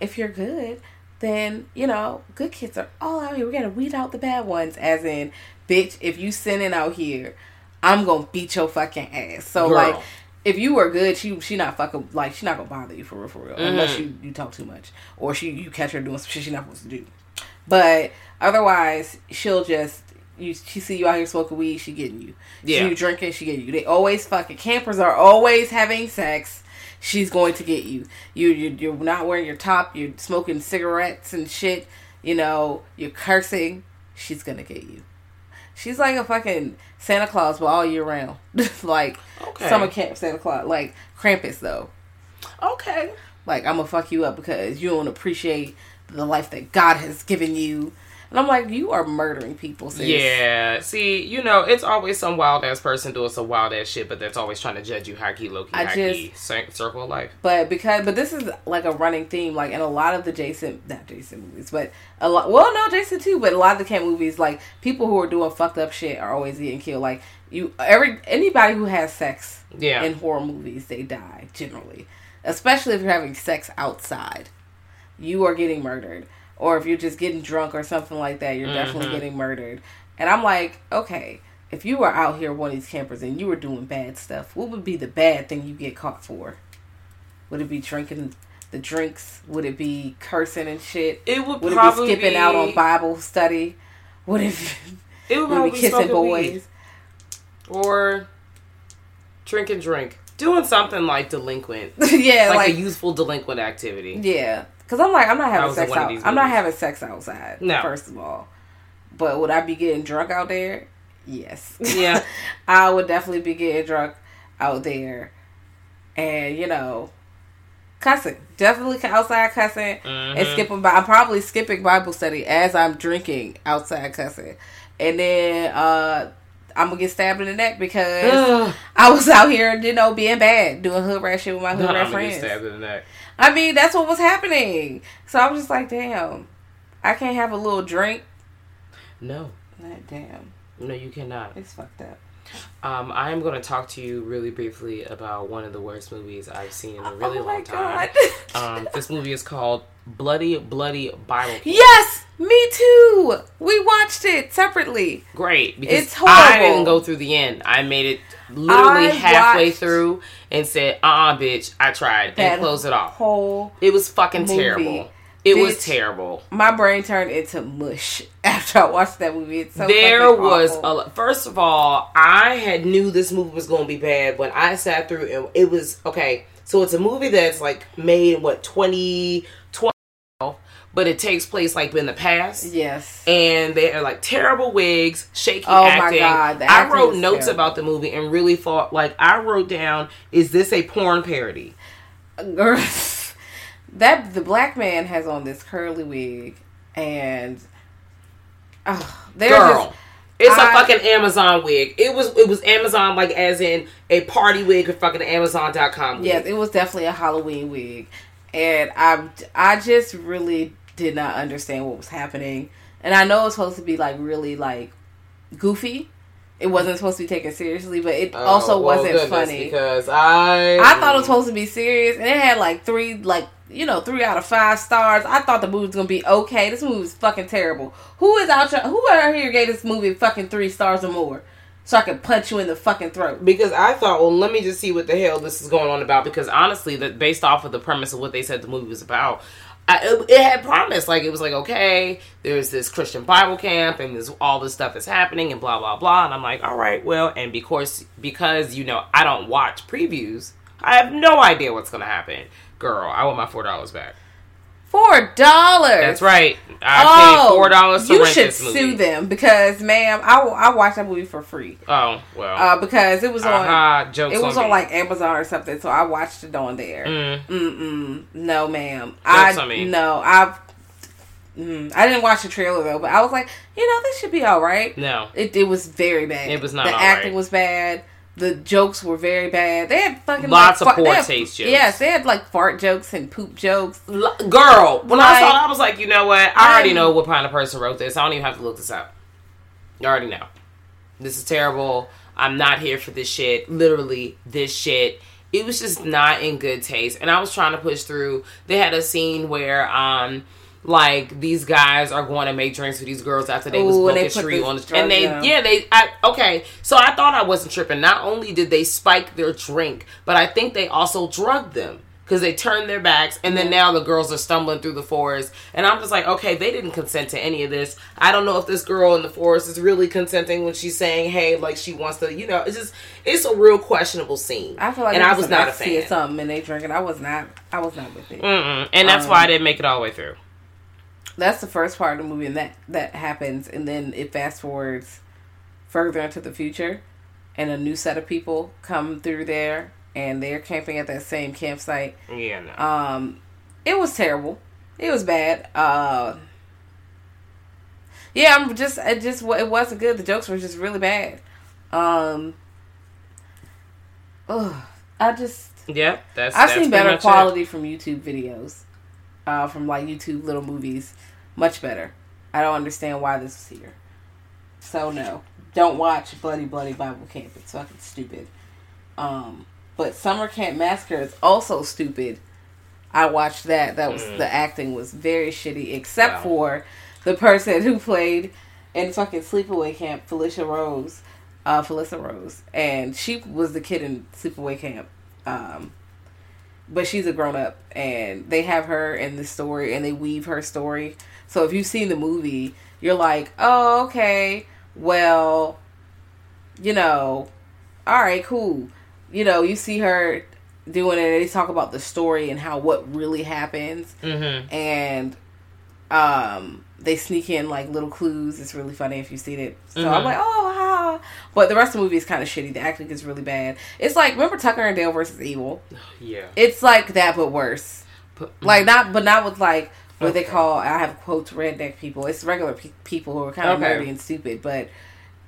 if you're good, then you know, good kids are all out here. We gotta weed out the bad ones. As in, bitch, if you sinning out here, I'm gonna beat your fucking ass. So Girl. like. If you were good, she she not fucking like she not gonna bother you for real for real Mm-hmm. unless you you talk too much or she you catch her doing some shit she not supposed to do. But otherwise, she'll just you. She see you out here smoking weed, she getting you. Yeah. You drinking, she getting you. They always fucking campers are always having sex. She's going to get you. You you you're not wearing your top. You're smoking cigarettes and shit. You know you're cursing. She's gonna get you. She's like a fucking Santa Claus, but all year round. like Okay. summer camp Santa Claus. Like Krampus though. Okay. Like I'm gonna fuck you up because you don't appreciate the life that God has given you. And I'm like, you are murdering people. Sis. Yeah. See, you know, it's always some wild ass person doing some wild ass shit, but that's always trying to judge you high key, low key, I high key. Circle of life. But because but this is like a running theme, like in a lot of the Jason not Jason movies, but a lot well no Jason too, but a lot of the camp movies, like people who are doing fucked up shit are always getting killed. Like you every anybody who has sex Yeah. in horror movies, they die generally. Especially if you're having sex outside. You are getting murdered. Or if you're just getting drunk or something like that, you're definitely mm-hmm. getting murdered. And I'm like, okay, if you were out here one of these campers and you were doing bad stuff, what would be the bad thing you get caught for? Would it be drinking the drinks? Would it be cursing and shit? It would Would it be skipping out on Bible study? Would it It would would it be kissing boys? weed. or drink and drink, doing something like delinquent, yeah, like, like, a youthful delinquent activity. yeah. Because I'm like, I'm not having sex out. I'm not having sex outside. No. First of all, but would I be getting drunk out there? Yes. Yeah. I would definitely be getting drunk out there, and you know, cussing. Definitely outside cussing Mm-hmm. and skipping. Bi- I'm probably skipping Bible study as I'm drinking outside cussing, and then uh I'm gonna get stabbed in the neck because Ugh. I was out here, you know, being bad, doing hood rat shit with my hood I'm rat friends. Stabbed in the neck. I mean, that's what was happening. So I was just like, damn, I can't have a little drink. No, Like, damn, no, you cannot. it's fucked up. Um, I am going to talk to you really briefly about one of the worst movies I've seen in a really oh my long time. god. Um, this movie is called Bloody Bloody Bible. Yes, me too. We watched it separately. Great because It's I horrible. didn't go through the end. I made it literally I halfway through and said, "Uh, uh bitch, I tried," and close it off. Whole It was fucking movie. terrible. It was terrible. my brain turned into mush after I watched that movie. It's so there was awful. a first of all, I had knew this movie was going to be bad when I sat through and it was okay. So it's a movie that's like made in what 2012, but it takes place like in the past. yes. and they are like terrible wigs, shaky Oh my acting. God, I wrote notes terrible. about the movie and really thought like I wrote down, is this a porn parody? Girl, that the black man has on this curly wig and oh, Girl. just It's I- a fucking Amazon wig. It was it was Amazon like as in a party wig or fucking Amazon.com wig. Yes, it was definitely a Halloween wig, and I I just really did not understand what was happening, and I know it's supposed to be like really like goofy. It wasn't supposed to be taken seriously, but it Oh, also well, wasn't funny. because I I thought it was supposed to be serious, and it had like three like you know three out of five stars. I thought the movie was gonna be okay. This movie was fucking terrible. Who is out? Who out here gave this movie fucking three stars or more? So I could punch you in the fucking throat. because I thought, well, let me just see what the hell this is going on about. Because honestly, that based off of the premise of what they said the movie was about, I, it, it had promise. Like it was like, okay, there's this Christian Bible camp, and there's all this stuff that's happening, and blah blah blah. And I'm like, all right, well, and because because you know I don't watch previews, I have no idea what's gonna happen. Girl, I want my four dollars back. Four dollars. That's right. I paid four dollars Oh, you should sue them because, ma'am, I, I watched that movie for free. Oh well. Uh, because it was on, jokes it was on on like Amazon or something, so I watched it on there. Mm. Mm-mm, no, ma'am. I on me. no, I, mm, I didn't watch the trailer though, but I was like, you know, this should be all right. no. It, it was very bad. It was not The acting right. was bad. The jokes were very bad. They had fucking Lots like, of fart- poor had- taste jokes. Yes, they had like fart jokes and poop jokes. L- Girl, when I saw it, I was like, you know what? I already I'm- know what kind of person wrote this. I don't even have to look this up. You already know. This is terrible. I'm not here for this shit. Literally, this shit. It was just not in good taste. And I was trying to push through. They had a scene where um like these guys are going to make drinks for these girls after they was Ooh, and they smoking put on the drugs and they down. yeah they I, okay so I thought I wasn't tripping. Not only did they spike their drink, but I think they also drugged them because they turned their backs and then now the girls are stumbling through the forest and I'm just like okay they didn't consent to any of this. I don't know if this girl in the forest is really consenting when she's saying hey like she wants to you know it's just it's a real questionable scene. I feel like and I was not a fan. something and they drinking. I was not. I was not with it. Mm-mm. And that's Um, why I didn't make it all the way through. That's the first part of the movie, and that that happens, and then it fast forwards further into the future, and a new set of people come through there, and they're camping at that same campsite. Yeah, no. Um, it was terrible. It was bad. Uh, yeah, I'm just, it just, it wasn't good. The jokes were just really bad. Um, ugh, I just, Yep, that's. I've that's seen better much it. quality from YouTube videos, uh, from like YouTube little movies, much better. I don't understand why this is here. So no, don't watch Bloody Bloody Bible Camp. It's fucking stupid. Um, but Summer Camp Massacre is also stupid. I watched that. That was the acting was very shitty, except Mm. Wow. for the person who played in fucking Sleepaway Camp, Felicia Rose, uh, Felissa Rose, and she was the kid in Sleepaway Camp. Um, but she's a grown up, and they have her in the story, and they weave her story. So if you've seen the movie, you're like, oh, okay, well, you know, all right, cool. You know, you see her doing it. and They talk about the story and how what really happens, Mhm. and um, they sneak in like little clues. It's really funny if you've seen it. So I'm Mhm. like, oh, ha. But the rest of the movie is kind of shitty. The acting is really bad. It's like remember Tucker and Dale versus Evil. Yeah. It's like that, but worse. But- Like not, but not with like what they call. I have quotes redneck people. It's regular pe- people who are kind of Okay. nerdy and stupid, but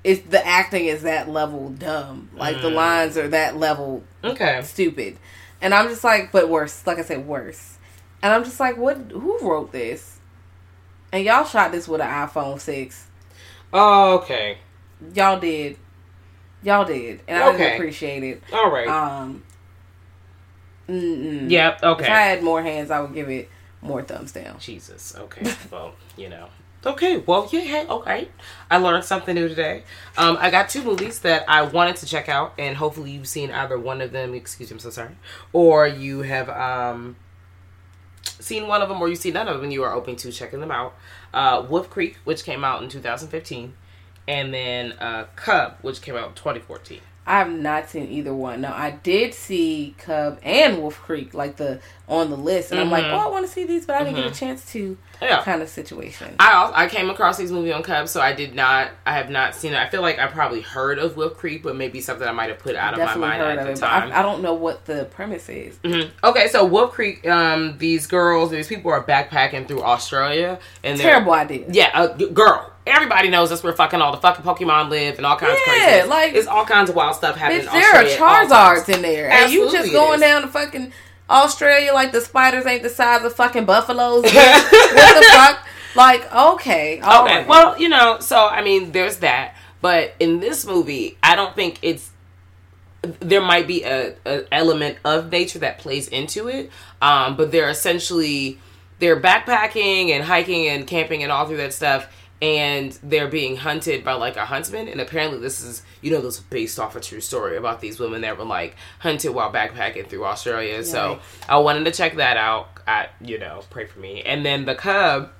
it's the acting is that level dumb. Like the Mm. lines are that level Okay. stupid, and I'm just like, but worse. Like I said, worse. And I'm just like, what? Who wrote this? And y'all shot this with an iPhone six. Oh, okay. Y'all did. Y'all did, and I Okay. didn't appreciate it. All right. Um. Mm-mm. yep. Okay. If I had more hands, I would give it more thumbs down. Jesus. Okay. well, you know. Okay. Well, yeah. Hey, okay. I learned something new today. Um, I got two movies that I wanted to check out, and hopefully you've seen either one of them. Excuse me. I'm so sorry. Or you have um seen one of them, or you see none of them, and you are open to checking them out. Uh, Wolf Creek, which came out in 2015, and then uh, Cub, which came out in 2014. I have not seen either one. Now I did see Cub and Wolf Creek, like the on the list, and I'm like, Mhm. oh, I want to see these, but I didn't get Mhm. a chance to. Yeah. Kind of situation. I I came across these movie on Cub, so I did not. I have not seen it. I feel like I probably heard of Wolf Creek, but maybe something I might have put out of my mind at the it, time. I, I don't know what the premise is. Mhm. Okay, so Wolf Creek, um, these girls, these people are backpacking through Australia, and they're Terrible idea. Yeah, uh, girl. Everybody knows that's where fucking all the fucking Pokemon live and all kinds Yeah, of crazy. like- it's all kinds of wild stuff happening. Bitch, there are. Charizards in there, and you Absolutely just going down to fucking Australia like the spiders ain't the size of fucking buffaloes. what the fuck? Like, okay, okay, right. well, you know, so I mean, there's that. But in this movie, I don't think it's there might be a, a element of nature that plays into it. Um, but they're essentially they're backpacking and hiking and camping and all through that stuff. And they're being hunted by like a huntsman, and apparently this is you know this is based off a true story about these women that were like hunted while backpacking through Australia. So. I wanted to check that out. I you know pray for me. And then the cub,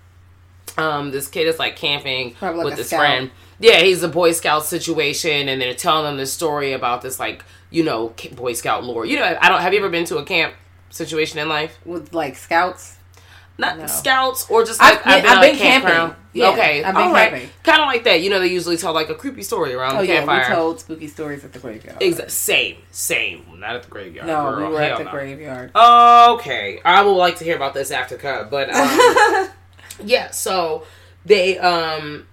um, this kid is like camping Probably with his scout. friend. Yeah, he's a Boy Scout situation, and they're telling them this story about this like you know Boy Scout lore. You know, I don't. Have you ever been to a camp situation in life? with like scouts. Not No. scouts or just I've been- I've been, I've been a campground. camping. Yeah, okay, I've been all right. camping. Kind of like that. You know, they usually tell like a creepy story around Oh the yeah, campfire. we told spooky stories at the graveyard. Exa- same, same. Not at the graveyard. No, girl. we were at the no. graveyard. Okay, I would like to hear about this after cut, but um, yeah. So they um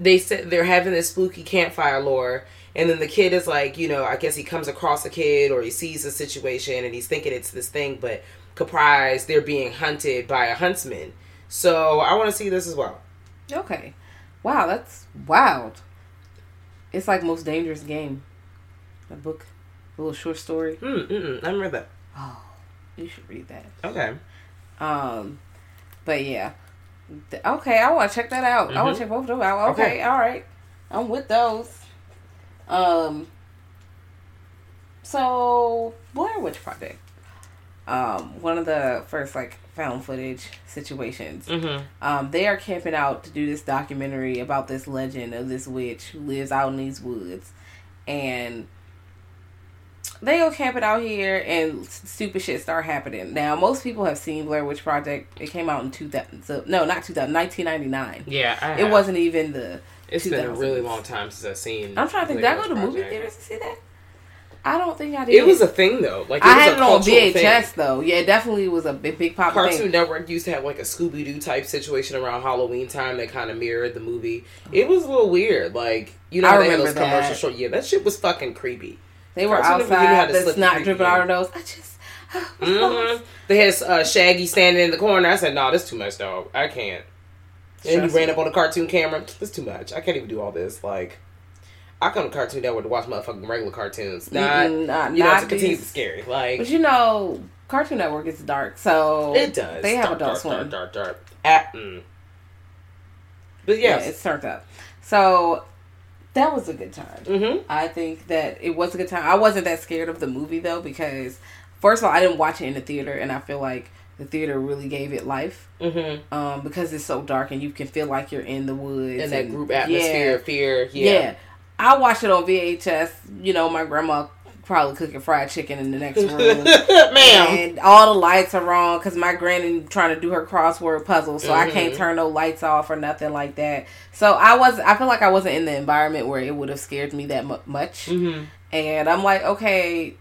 they said they're having this spooky campfire lore, and then the kid is like, you know, I guess he comes across a kid or he sees a situation and he's thinking it's this thing, but comprised they're being hunted by a huntsman. So I want to see this as well. Okay. Wow, that's wild. It's like most dangerous game. a book, a little short story. Mm, mm, I read that. Oh, you should read that. Okay. Um, but yeah. Okay, I want to check that out. I want to check both of them out. Okay, Mm-hmm. Okay. all right. I'm with those. Um. So Blair Witch Project. Um, one of the first like found footage situations. Mm-hmm. Um, they are camping out to do this documentary about this legend of this witch who lives out in these woods, and they go camping out here, and stupid shit start happening. Now, most people have seen Blair Witch Project. It came out in two thousand. So, no, not two thousand. Nineteen ninety nine. Yeah, I It wasn't even the. It's been a really long time since I've seen. I'm trying to think. Blair Did I go to movie Project. theaters to see that? I don't think I did. It was a thing though. Like it I was had a it on VHS thing. though. Yeah, it definitely was a big, big pop Cartoon thing. Network used to have like a Scooby Doo type situation around Halloween time that kind of mirrored the movie. It was a little weird. Like you know, I they had remember those commercial short. Yeah, that shit was fucking creepy. They were Cartoon Network, you knew how outside. The snot dripping out of those. I just. hmm They had uh, Shaggy standing in the corner. I said, "No, nah, this too much, dog. I can't." And you ran up on the cartoon camera. That's too much. I can't even do all this. Like, I come to Cartoon Network to watch motherfucking regular cartoons. Not, Mm-mm, not- you know, not to continue to scary. Like, But you know, Cartoon Network is dark, so It does. They have a dark, Adult dark, Swim. Dark, dark, dark. At, mm. But Yeah, it's turned up. So that was a good time. Mhm. I think that it was a good time. I wasn't that scared of the movie though because first of all, I didn't watch it in the theater, and I feel like the theater really gave it life mm-hmm. um, because it's so dark and you can feel like you're in the woods And that group atmosphere, Yeah. fear. Yeah. Yeah. I watched it on VHS. You know, my grandma probably cooking fried chicken in the next room. Ma'am. and all the lights are on because my granny trying to do her crossword puzzle, so I mm-hmm. can't turn no lights off or nothing like that. So I was, I feel like I wasn't in the environment where it would have scared me that mu- much. Mm-hmm. And I'm like, okay,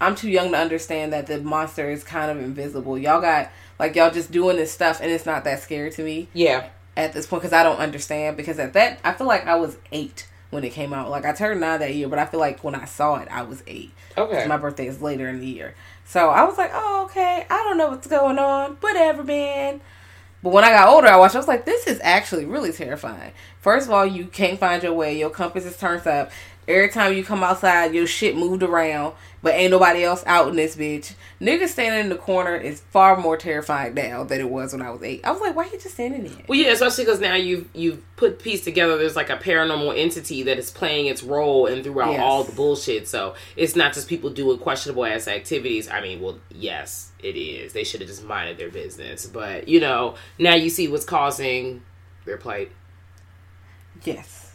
I'm too young to understand that the monster is kind of invisible. Y'all got like y'all just doing this stuff, and it's not that scary to me Yeah. at this point because I don't understand. Because at that, I feel like I was eight when it came out. Like I turned nine that year, but I feel like when I saw it, I was eight. Okay. My birthday is later in the year, so I was like, "Oh, okay. I don't know what's going on. Whatever, man." But when I got older, I watched. I was like, "This is actually really terrifying." First of all, you can't find your way. Your compass is turned up. Every time you come outside, your shit moved around, but ain't nobody else out in this bitch. Nigga standing in the corner is far more terrifying now than it was when I was eight. I was like, "Why are you just standing there?" Well, yeah, especially because now you've you've put piece together. There's like a paranormal entity that is playing its role and throughout Yes. all the bullshit. So it's not just people doing questionable ass activities. I mean, well, yes, it is. They should have just minded their business. But you know, now you see what's causing their plight. Yes.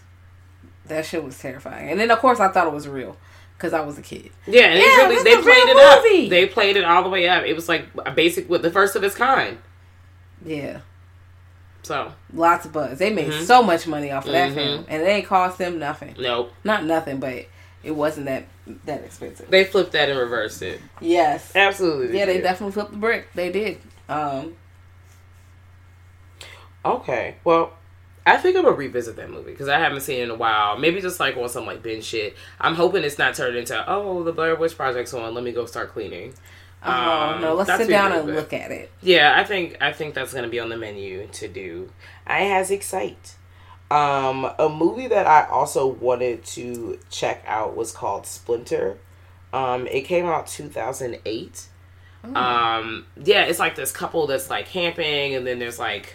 That shit was terrifying. And then, of course, I thought it was real because I was a kid. Yeah, and Yeah, they really they played it up. They played it all the way up. It was like a basic with the first of its kind. Yeah. So Lots of buzz. They made Mm-hmm. so much money off of that film. And it ain't cost them nothing. nope, Not nothing, but it wasn't that that expensive. they flipped that and reversed it. yes. Absolutely, Yeah, they did. definitely flipped the brick. They did. Um, Okay, well, I think I'm gonna revisit that movie because I haven't seen it in a while. Maybe just like on some like binge shit. I'm hoping it's not turned into oh the Blair Witch Project's on. Let me go start cleaning. oh, Um, no, let's sit down and look at it. Yeah, I think I think that's gonna be on the menu to do. I has excite. Um, a movie that I also wanted to check out was called Splinter. Um, it came out 2008. Um, yeah, it's like this couple that's like camping, and then there's like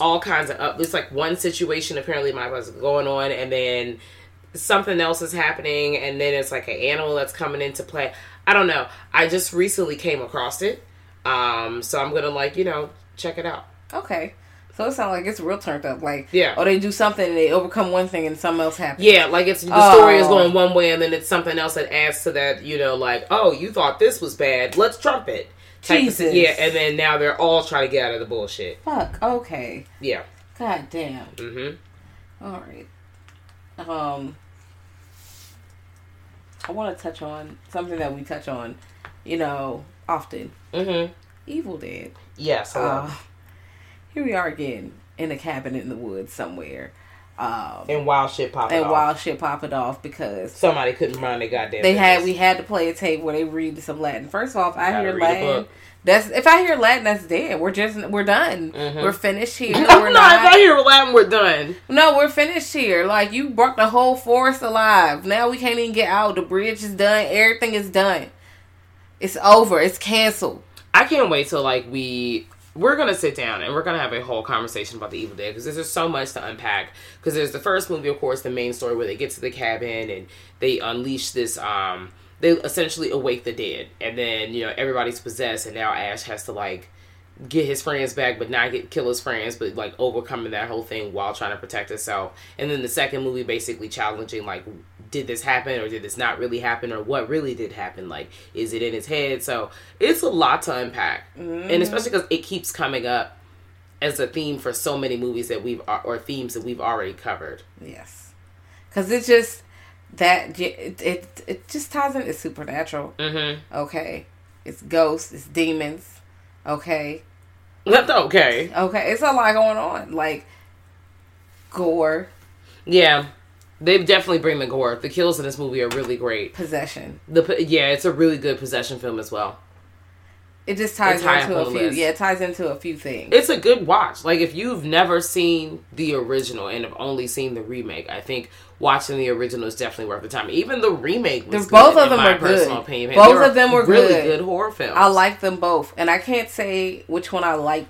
all kinds of up. There's like one situation apparently my was going on, and then something else is happening, and then it's like an animal that's coming into play. I don't know. I just recently came across it, um, so I'm gonna like you know check it out. Okay. So it sounds like it's real turned up. Like, Yeah. or they do something and they overcome one thing and something else happens. Yeah, like it's the story is Oh. going one way, and then it's something else that adds to that. You know, like oh, you thought this was bad, let's trump it. Type of. Jesus. yeah, and then now they're all trying to get out of the bullshit. Fuck. Okay. Yeah. God damn. Mm-hmm. All right. Um, I want to touch on something that we touch on, you know, often. Mm-hmm. Evil Dead. Yes. Uh, here we are again in a cabin in the woods somewhere. Um, And wild shit popping and off. wild shit popping off because Somebody couldn't run their goddamn. they had we had to play a tape where they read some Latin. First off, I hear Latin. That's if I hear Latin, that's dead. We're just we're done. Mm-hmm. We're finished here. No, we're no, if I hear Latin, we're done. No, we're finished here. Like you brought the whole forest alive. Now we can't even get out. The bridge is done. Everything is done. It's over. It's canceled. I can't wait till like we we're gonna sit down and we're gonna have a whole conversation about the Evil Dead because there's just so much to unpack. Because there's the first movie, of course, the main story where they get to the cabin and they unleash this. um They essentially awake the dead, and then you know everybody's possessed, and now Ash has to like get his friends back, but not get kill his friends, but like overcoming that whole thing while trying to protect herself And then the second movie basically challenging like, did this happen or did this not really happen or what really did happen? Like, is it in his head? So it's a lot to unpack, and especially because it keeps coming up as a theme for so many movies that we've or themes that we've already covered. Yes, because it's just that it, it it just ties in. It's supernatural. Mm-hmm. Okay, it's ghosts. It's demons. Okay, That's okay. okay. It's a lot going on. Like gore, Yeah, they definitely bring the gore. The kills in this movie are really great. possession. The yeah, it's a really good possession film as well. It just ties into a few. list. Yeah, it ties into a few things. it's a good watch. Like if you've never seen the original and have only seen the remake, I think watching the original is definitely worth the time. Even the remake was The- both of them my are good. Opinion. Both of them were really good. good horror films. I like them both, and I can't say which one I like.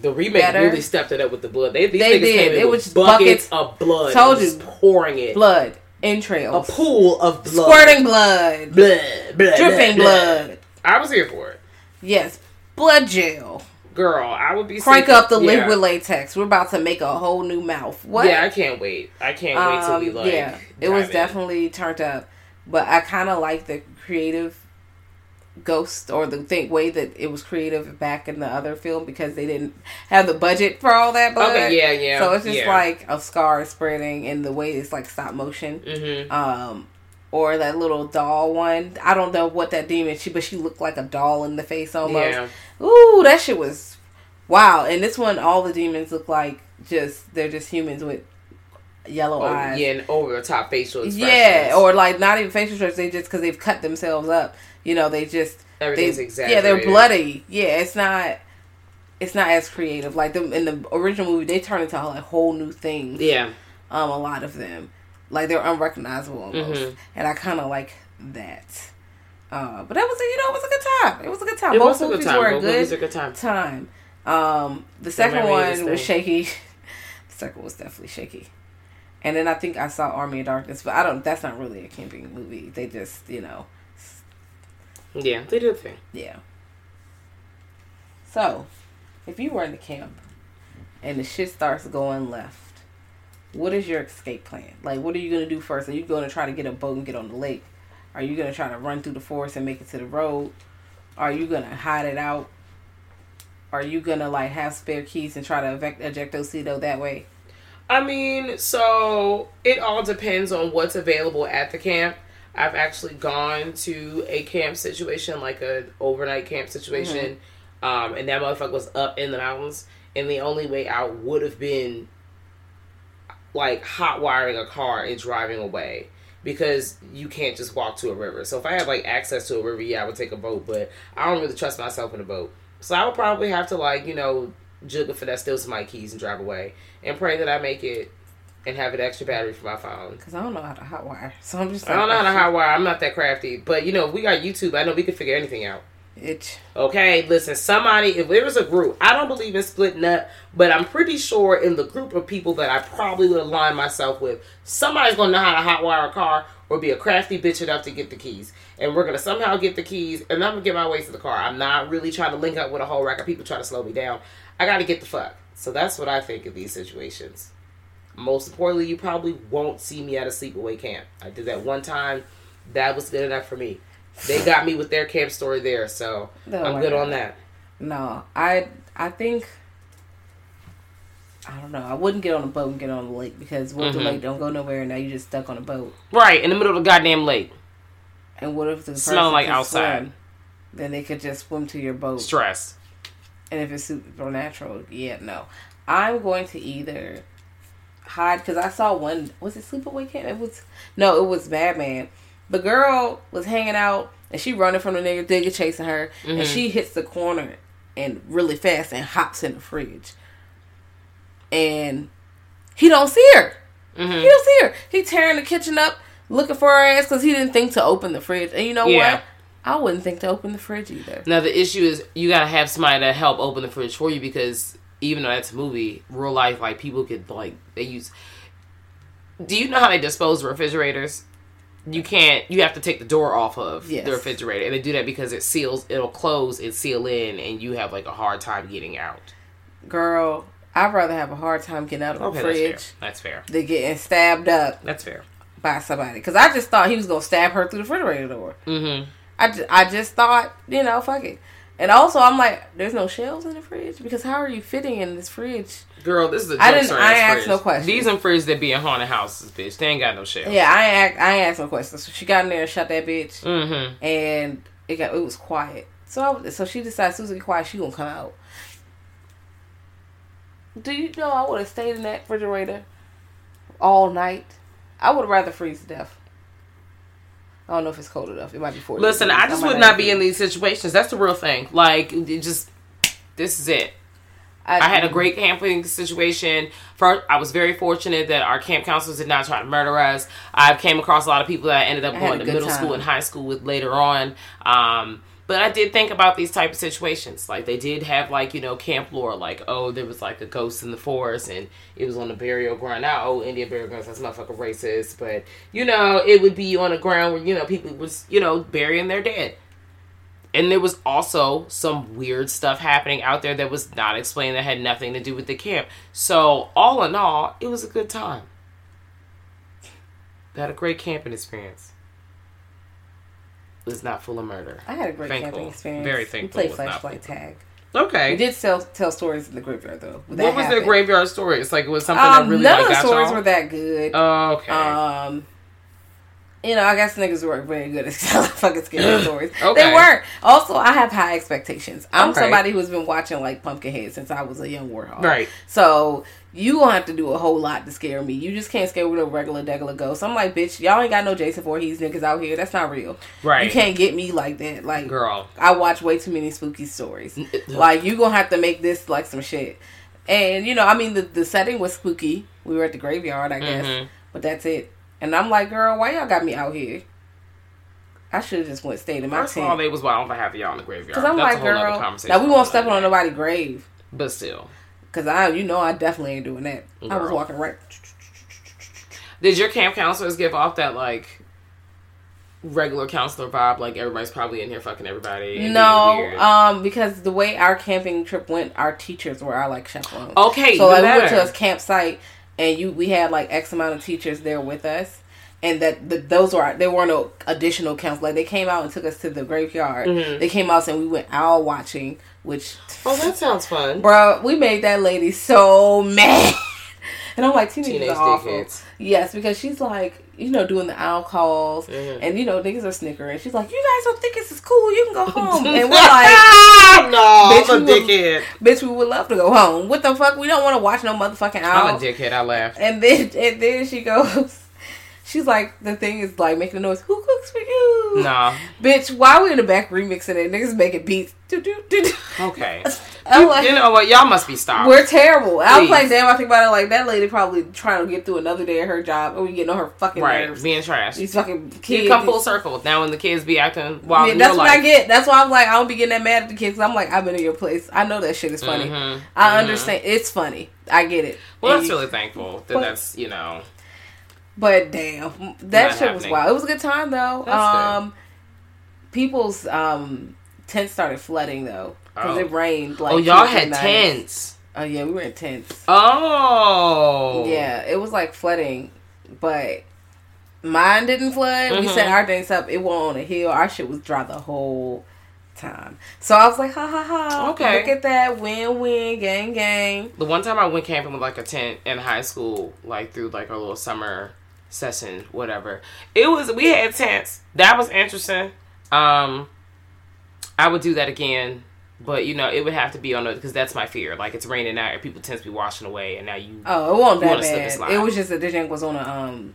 the remake. better. Really stepped it up with the blood. They, these They did. came in It was buckets, buckets. of blood. Told you. just pouring it. Blood, entrails, A pool of blood. squirting blood, blood, blood, dripping blood. I was here for it, Yes, blood gel. girl. I would be Crank sick- up the yeah. liquid latex. We're about to make a whole new mouth. What? Yeah, I can't wait. I can't wait till we Um, like. yeah, it was in. definitely turned up, but I kind of like the creative ghost or the think way that it was creative back in the other film because they didn't have the budget for all that blood. Okay, yeah, yeah, So it's just yeah. like a scar spreading and the way it's like stop motion. Mhm. Um, or that little doll one. I don't know what that demon she, but she looked like a doll in the face almost. Yeah. Ooh, that shit was wow. And this one, all the demons look like just they're just humans with yellow Oh, eyes. yeah, and over the top facial. Yeah, or like not even facial expressions. They just because they've cut themselves up. You know, they just Everything's they, exaggerated. Yeah, they're bloody. Yeah, it's not. It's not as creative. Like them in the original movie, they turn into like whole new things. yeah. Um, a lot of them, like they're unrecognizable almost, Mhm. and I kind of like that. Uh, but that was, a, you know, it was a good time. It was a good time. It Both was a good movies time. were a good a good time. time. Um, the second one was shaky. the second was definitely shaky. And then I think I saw Army of Darkness, but I don't. That's not really a camping movie. They just, you know, Yeah, they did a thing. yeah. So, if you were in the camp and the shit starts going left, what is your escape plan? Like, what are you gonna do first? Are you gonna try to get a boat and get on the lake? Are you gonna try to run through the forest and make it to the road? Are you gonna hide it out? Are you gonna like have spare keys and try to eject, eject Ojito that way? I mean, so it all depends on what's available at the camp. I've actually gone to a camp situation, like a overnight camp situation, um, and that motherfucker was up in the mountains, and the only way out would have been like hot wiring a car and driving away because you can't just walk to a river. So if I had like access to a river, yeah, I would take a boat, but I don't really trust myself in a boat. So I would probably have to like, you know, jug for that, steal some of my keys and drive away and pray that I make it and have an extra battery for my phone. Because I don't know how to hotwire, so I'm just. Like, I don't know how to hot wire. I'm not that crafty, but you know, we got YouTube. I know we can figure anything out. Itch. Okay, listen, somebody, if there was a group, I don't believe in splitting up, but I'm pretty sure in the group of people that I probably would align myself with, somebody's gonna know how to hotwire a car or be a crafty bitch enough to get the keys. And we're gonna somehow get the keys, and I'm gonna get my way to the car. I'm not really trying to link up with a whole rack of people trying to slow me down. I gotta get the fuck. So that's what I think of these situations. Most importantly, you probably won't see me at a sleepaway camp. I did that one time. That was good enough for me. They got me with their camp story there, so I'm good on that. No, I I think I don't know. I wouldn't get on a boat and get on the lake because what if Mhm. the lake don't go nowhere and now you just stuck on a boat? Right in the middle of the goddamn lake. And what if the person like outside. swim? Then they could just swim to your boat. Stress. And if it's supernatural, yeah, no. I'm going to either hide because I saw one. Was it Sleepaway Camp? It was no, it was Madman. The girl was hanging out and she running from the nigga, nigga chasing her, and mm-hmm. she hits the corner and really fast and hops in the fridge. And he don't see her. Mm-hmm. He don't see her. He tearing the kitchen up looking for her ass because he didn't think to open the fridge. And you know Yeah. what? I wouldn't think to open the fridge either. Now the issue is you gotta have somebody to help open the fridge for you because even though that's a movie, real life like people could like they use. Do you know how they dispose of refrigerators? You can't. You have to take the door off of Yes. the refrigerator, and they do that because it seals. It'll close and seal in, and you have like a hard time getting out. Girl, I'd rather have a hard time getting out of the fridge that's fair. That's fair. than getting stabbed up That's fair. by somebody. Because I just thought he was going to stab her through the refrigerator door. Mm-hmm. I, ju- I just thought, you know, fuck it. And also, I'm like, there's no shelves in the fridge because how are you fitting in this fridge? Girl, this is a I joke didn't- story I ass asked fridge. no questions. These are fridges that be in haunted houses, bitch. They ain't got no shelf. Yeah, I ain't, I ain't asked no questions. So she got in there and shut that bitch, Mm-hmm. and it got it was quiet. So I, so she decided Susan be quiet. She gonna come out. Do you know I would have stayed in that refrigerator all night? I would rather freeze to death. I don't know if it's cold enough. It might be forty. Listen, degrees. I just might would not be in these situations. That's the real thing. Like, it just this is it. I had a great camping situation. First, I was very fortunate that our camp counselors did not try to murder us. I came across a lot of people that I ended up I going to middle school and high school with later on. Um, but I did think about these type of situations. Like they did have like you know camp lore, like oh there was like a ghost in the forest and it was on the burial ground. Now oh Indian burial grounds that's motherfucking racist, but you know it would be on a ground where you know people was you know burying their dead. And there was also some weird stuff happening out there that was not explained that had nothing to do with the camp. So, all in all, it was a good time. Had a great camping experience. Was not full of murder. I had a great Thankful. camping experience. Very thankful. We played it was not flashlight tag. Okay. We did tell tell stories in the graveyard though. That what was their happened. graveyard story? It's like it was something Um, that really none like of the stories y'all? were that good. Oh, okay. Um, you know, I guess niggas weren't very good at telling fucking scary stories. Okay. They weren't. Also, I have high expectations. I'm Okay. somebody who's been watching like Pumpkinhead since I was a young warthog. Right. So you gonna have to do a whole lot to scare me. You just can't scare with a regular degular ghost. I'm like, bitch, y'all ain't got no Jason Voorhees niggas out here. That's not real. Right. You can't get me like that. Like, Girl. I watch way too many spooky stories. like you gonna have to make this like some shit. And you know, I mean, the the setting was spooky. We were at the graveyard, I guess, Mhm. but that's it. And I'm like, girl, why y'all got me out here? I should have just went stayed in my First of all, tent. they was wild for having y'all in the graveyard. Because I'm That's like, girl, now we won't step on nobody's grave. But still. Because I, you know, I definitely ain't doing that. I was walking right. Did your camp counselors give off that like regular counselor vibe? Like everybody's probably in here fucking everybody. No, um, because the way our camping trip went, our teachers were our like chaperones. Okay, so like we went to a campsite, and you we had like X amount of teachers there with us, and that the, those were there were no additional counselors. Like they came out and took us to the graveyard. They came out and we went owl watching, which oh, that sounds fun. bro, we made that lady so mad. And I'm like, teenagers Teenage are dickheads. Yes, because she's like, you know, doing the owl calls, Mm-hmm. and you know, niggas are snickering. She's like, you guys don't think this is cool? You can go home. and we're like, no, Bitch, I'm a dickhead. bitch, we would love to go home. What the fuck? We don't want to watch no motherfucking owl. I'm a dickhead. I laughed. And then, and then she goes, she's like, the thing is like making a noise. Who cooks for you? Nah. bitch. Why we in the back remixing it? Niggas making beats. Okay. I'm like, You know what? Y'all must be stopped. We're terrible. I was like, damn, I think about it like that lady probably trying to get through another day of her job and we getting on her fucking right. nerves. Being trash. These fucking kids. You come full circle. Now when the kids be acting wild Yeah, that's what life. I get. That's why I'm like, I don't be getting that mad at the kids. I'm like, I've been in your place. I know that shit is funny. Mhm, I understand. It's funny. I get it. Well, And that's you- really thankful that But- that's, you know. But damn, that Not shit was wild. It was a good time though. That's good. um, people's um tents started flooding though because Oh. it rained. Like oh, y'all two or three had nights. tents. Oh yeah, we were in tents. Oh. Yeah, it was like flooding, but mine didn't flood. We Mhm. set our tents up. It was on a hill. Our shit was dry the whole time. So I was like, ha ha ha. Okay. Look at that. Win win. Gang gang. The one time I went camping with like a tent in high school, like through like our little summer session, whatever. It was we had tents. That was interesting. Um I would do that again. But you know, it would have to be on the because that's my fear. Like it's raining out, and people tend to be washing away, and now you. Oh, it wasn't that wanna slip and bad. slide. It was just that the tent was on a um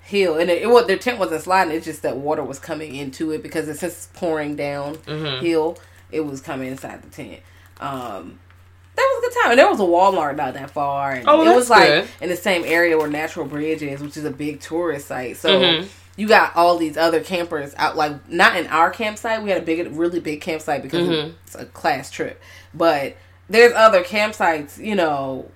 hill, and it, it was their tent wasn't sliding. It's just that water was coming into it because it's just pouring down Mm-hmm. hill. It was coming inside the tent. Um, that was a good time. And there was a Walmart not that far. And Oh, it was like good. in the same area where Natural Bridge is, which is a big tourist site. So Mhm. you got all these other campers out, like not in our campsite. We had a big, really big campsite because Mm-hmm. it's a class trip. But there's other campsites, you know,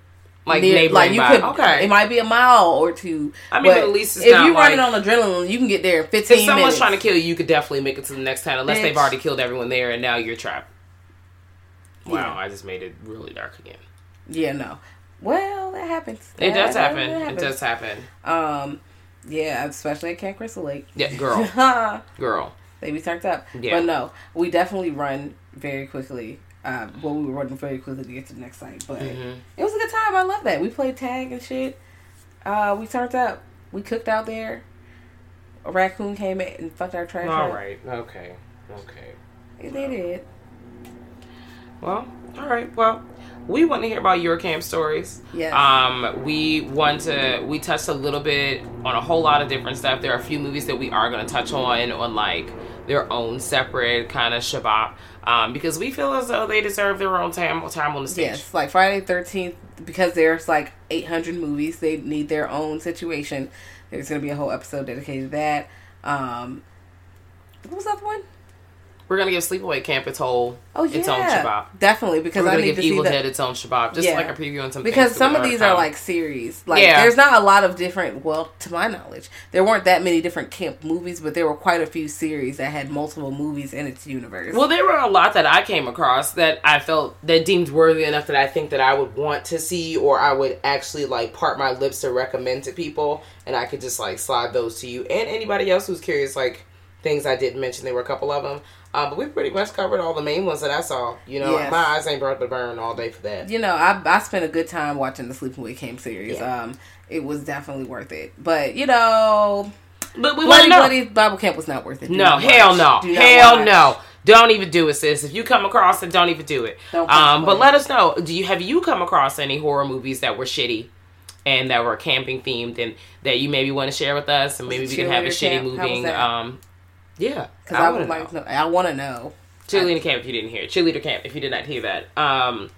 Like near- neighboring by. could, Okay. It might be a mile or two. I mean, but at least it's if not you running like- on adrenaline, you can get there in fifteen If someone's minutes. trying to kill you, you could definitely make it to the next town, unless they've already killed everyone there, and now you're trapped. Wow, Yeah. I just made it really dark again. yeah, no. Well, that happens. It does That- happen. that It does happen. Um, yeah, especially at Camp Crystal Lake. Yeah, girl, girl. they be turned up. Yeah. But no, we definitely run very quickly. Uh, well, we were running very quickly to get to the next site, but Mm-hmm. it was a good time. I love that. We played tag and shit. Uh, we turned up. We cooked out there. A raccoon came in and fucked our trash. All up. right. Okay. Okay. They did. Well, all right. Well, we want to hear about your camp stories. Yes. Um, we want to. We touched a little bit on a whole lot of different stuff. There are a few movies that we are going to touch on on like their own separate kind of shabbat. Um, because we feel as though they deserve their own time time on the stage. Yes, like Friday Thirteenth, because there's like 800 movies, they need their own situation. There's gonna be a whole episode dedicated to that. Um, what was other one? We're gonna give Sleepaway Camp its whole Oh yeah, its own shabbat. definitely because We're I gonna need give to Evil. Dead its own shabbat, just Yeah. like a preview on some because some of these are like series. Like Yeah. there's not a lot of different. Well, to my knowledge, there weren't that many different camp movies, but there were quite a few series that had multiple movies in its universe. Well, there were a lot that I came across that I felt that deemed worthy enough that I think that I would want to see or I would actually like part my lips to recommend to people, and I could just like slide those to you and anybody else who's curious. Like things I didn't mention, there were a couple of them, um, but we pretty much covered all the main ones that I saw. You know, Yes. my eyes ain't burnt to burn all day for that. you know, I I spent a good time watching the Sleepaway Camp series. Yeah. Um, it was definitely worth it. But you know, But we want Bloody to. Bloody Bible Camp was not worth it. Do No, hell watch. no. Hell watch. no. Don't even do it, sis. If you come across it, don't even do it. Don't um, but let us know. Do you have you come across any horror movies that were shitty and that were camping themed and that you maybe want to share with us and maybe we can have a shitty Camp? Moving um yeah. Because I, wanna would like know. to. I want to know. Cheerleader camp if you didn't hear it. Cheerleader camp if you did not hear that. Um,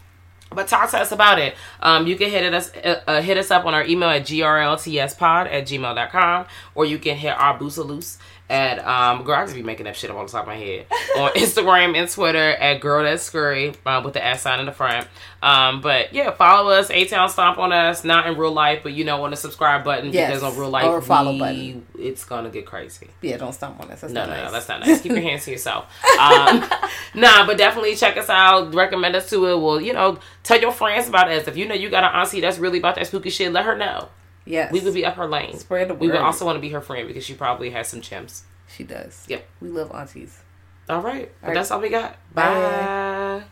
but talk to us about it. Um, you can hit us uh, hit us up on our email at grltspod at gmail.com or you can hit our loose at um girl I just be making that shit up on the top of my head on Instagram and Twitter at girl that's scurry um, with the S sign in the front. Um, but yeah, follow us, A Town Stomp on us, not in real life, but you know on the subscribe button Yes, because on real life or follow we- button. it's gonna get crazy. Yeah, don't stomp on us. That's No, not no, nice. no, that's not nice. Keep your hands to yourself. Um, nah, but definitely check us out. Recommend us to it. Well, you know, tell your friends about us. If you know you got an auntie that's really about that spooky shit, let her know. Yes, We would be up her lane. Spread the We would also want to be her friend because she probably has some gems. She does. Yep. We love aunties. All right. But right. that's all we got. Bye. Bye.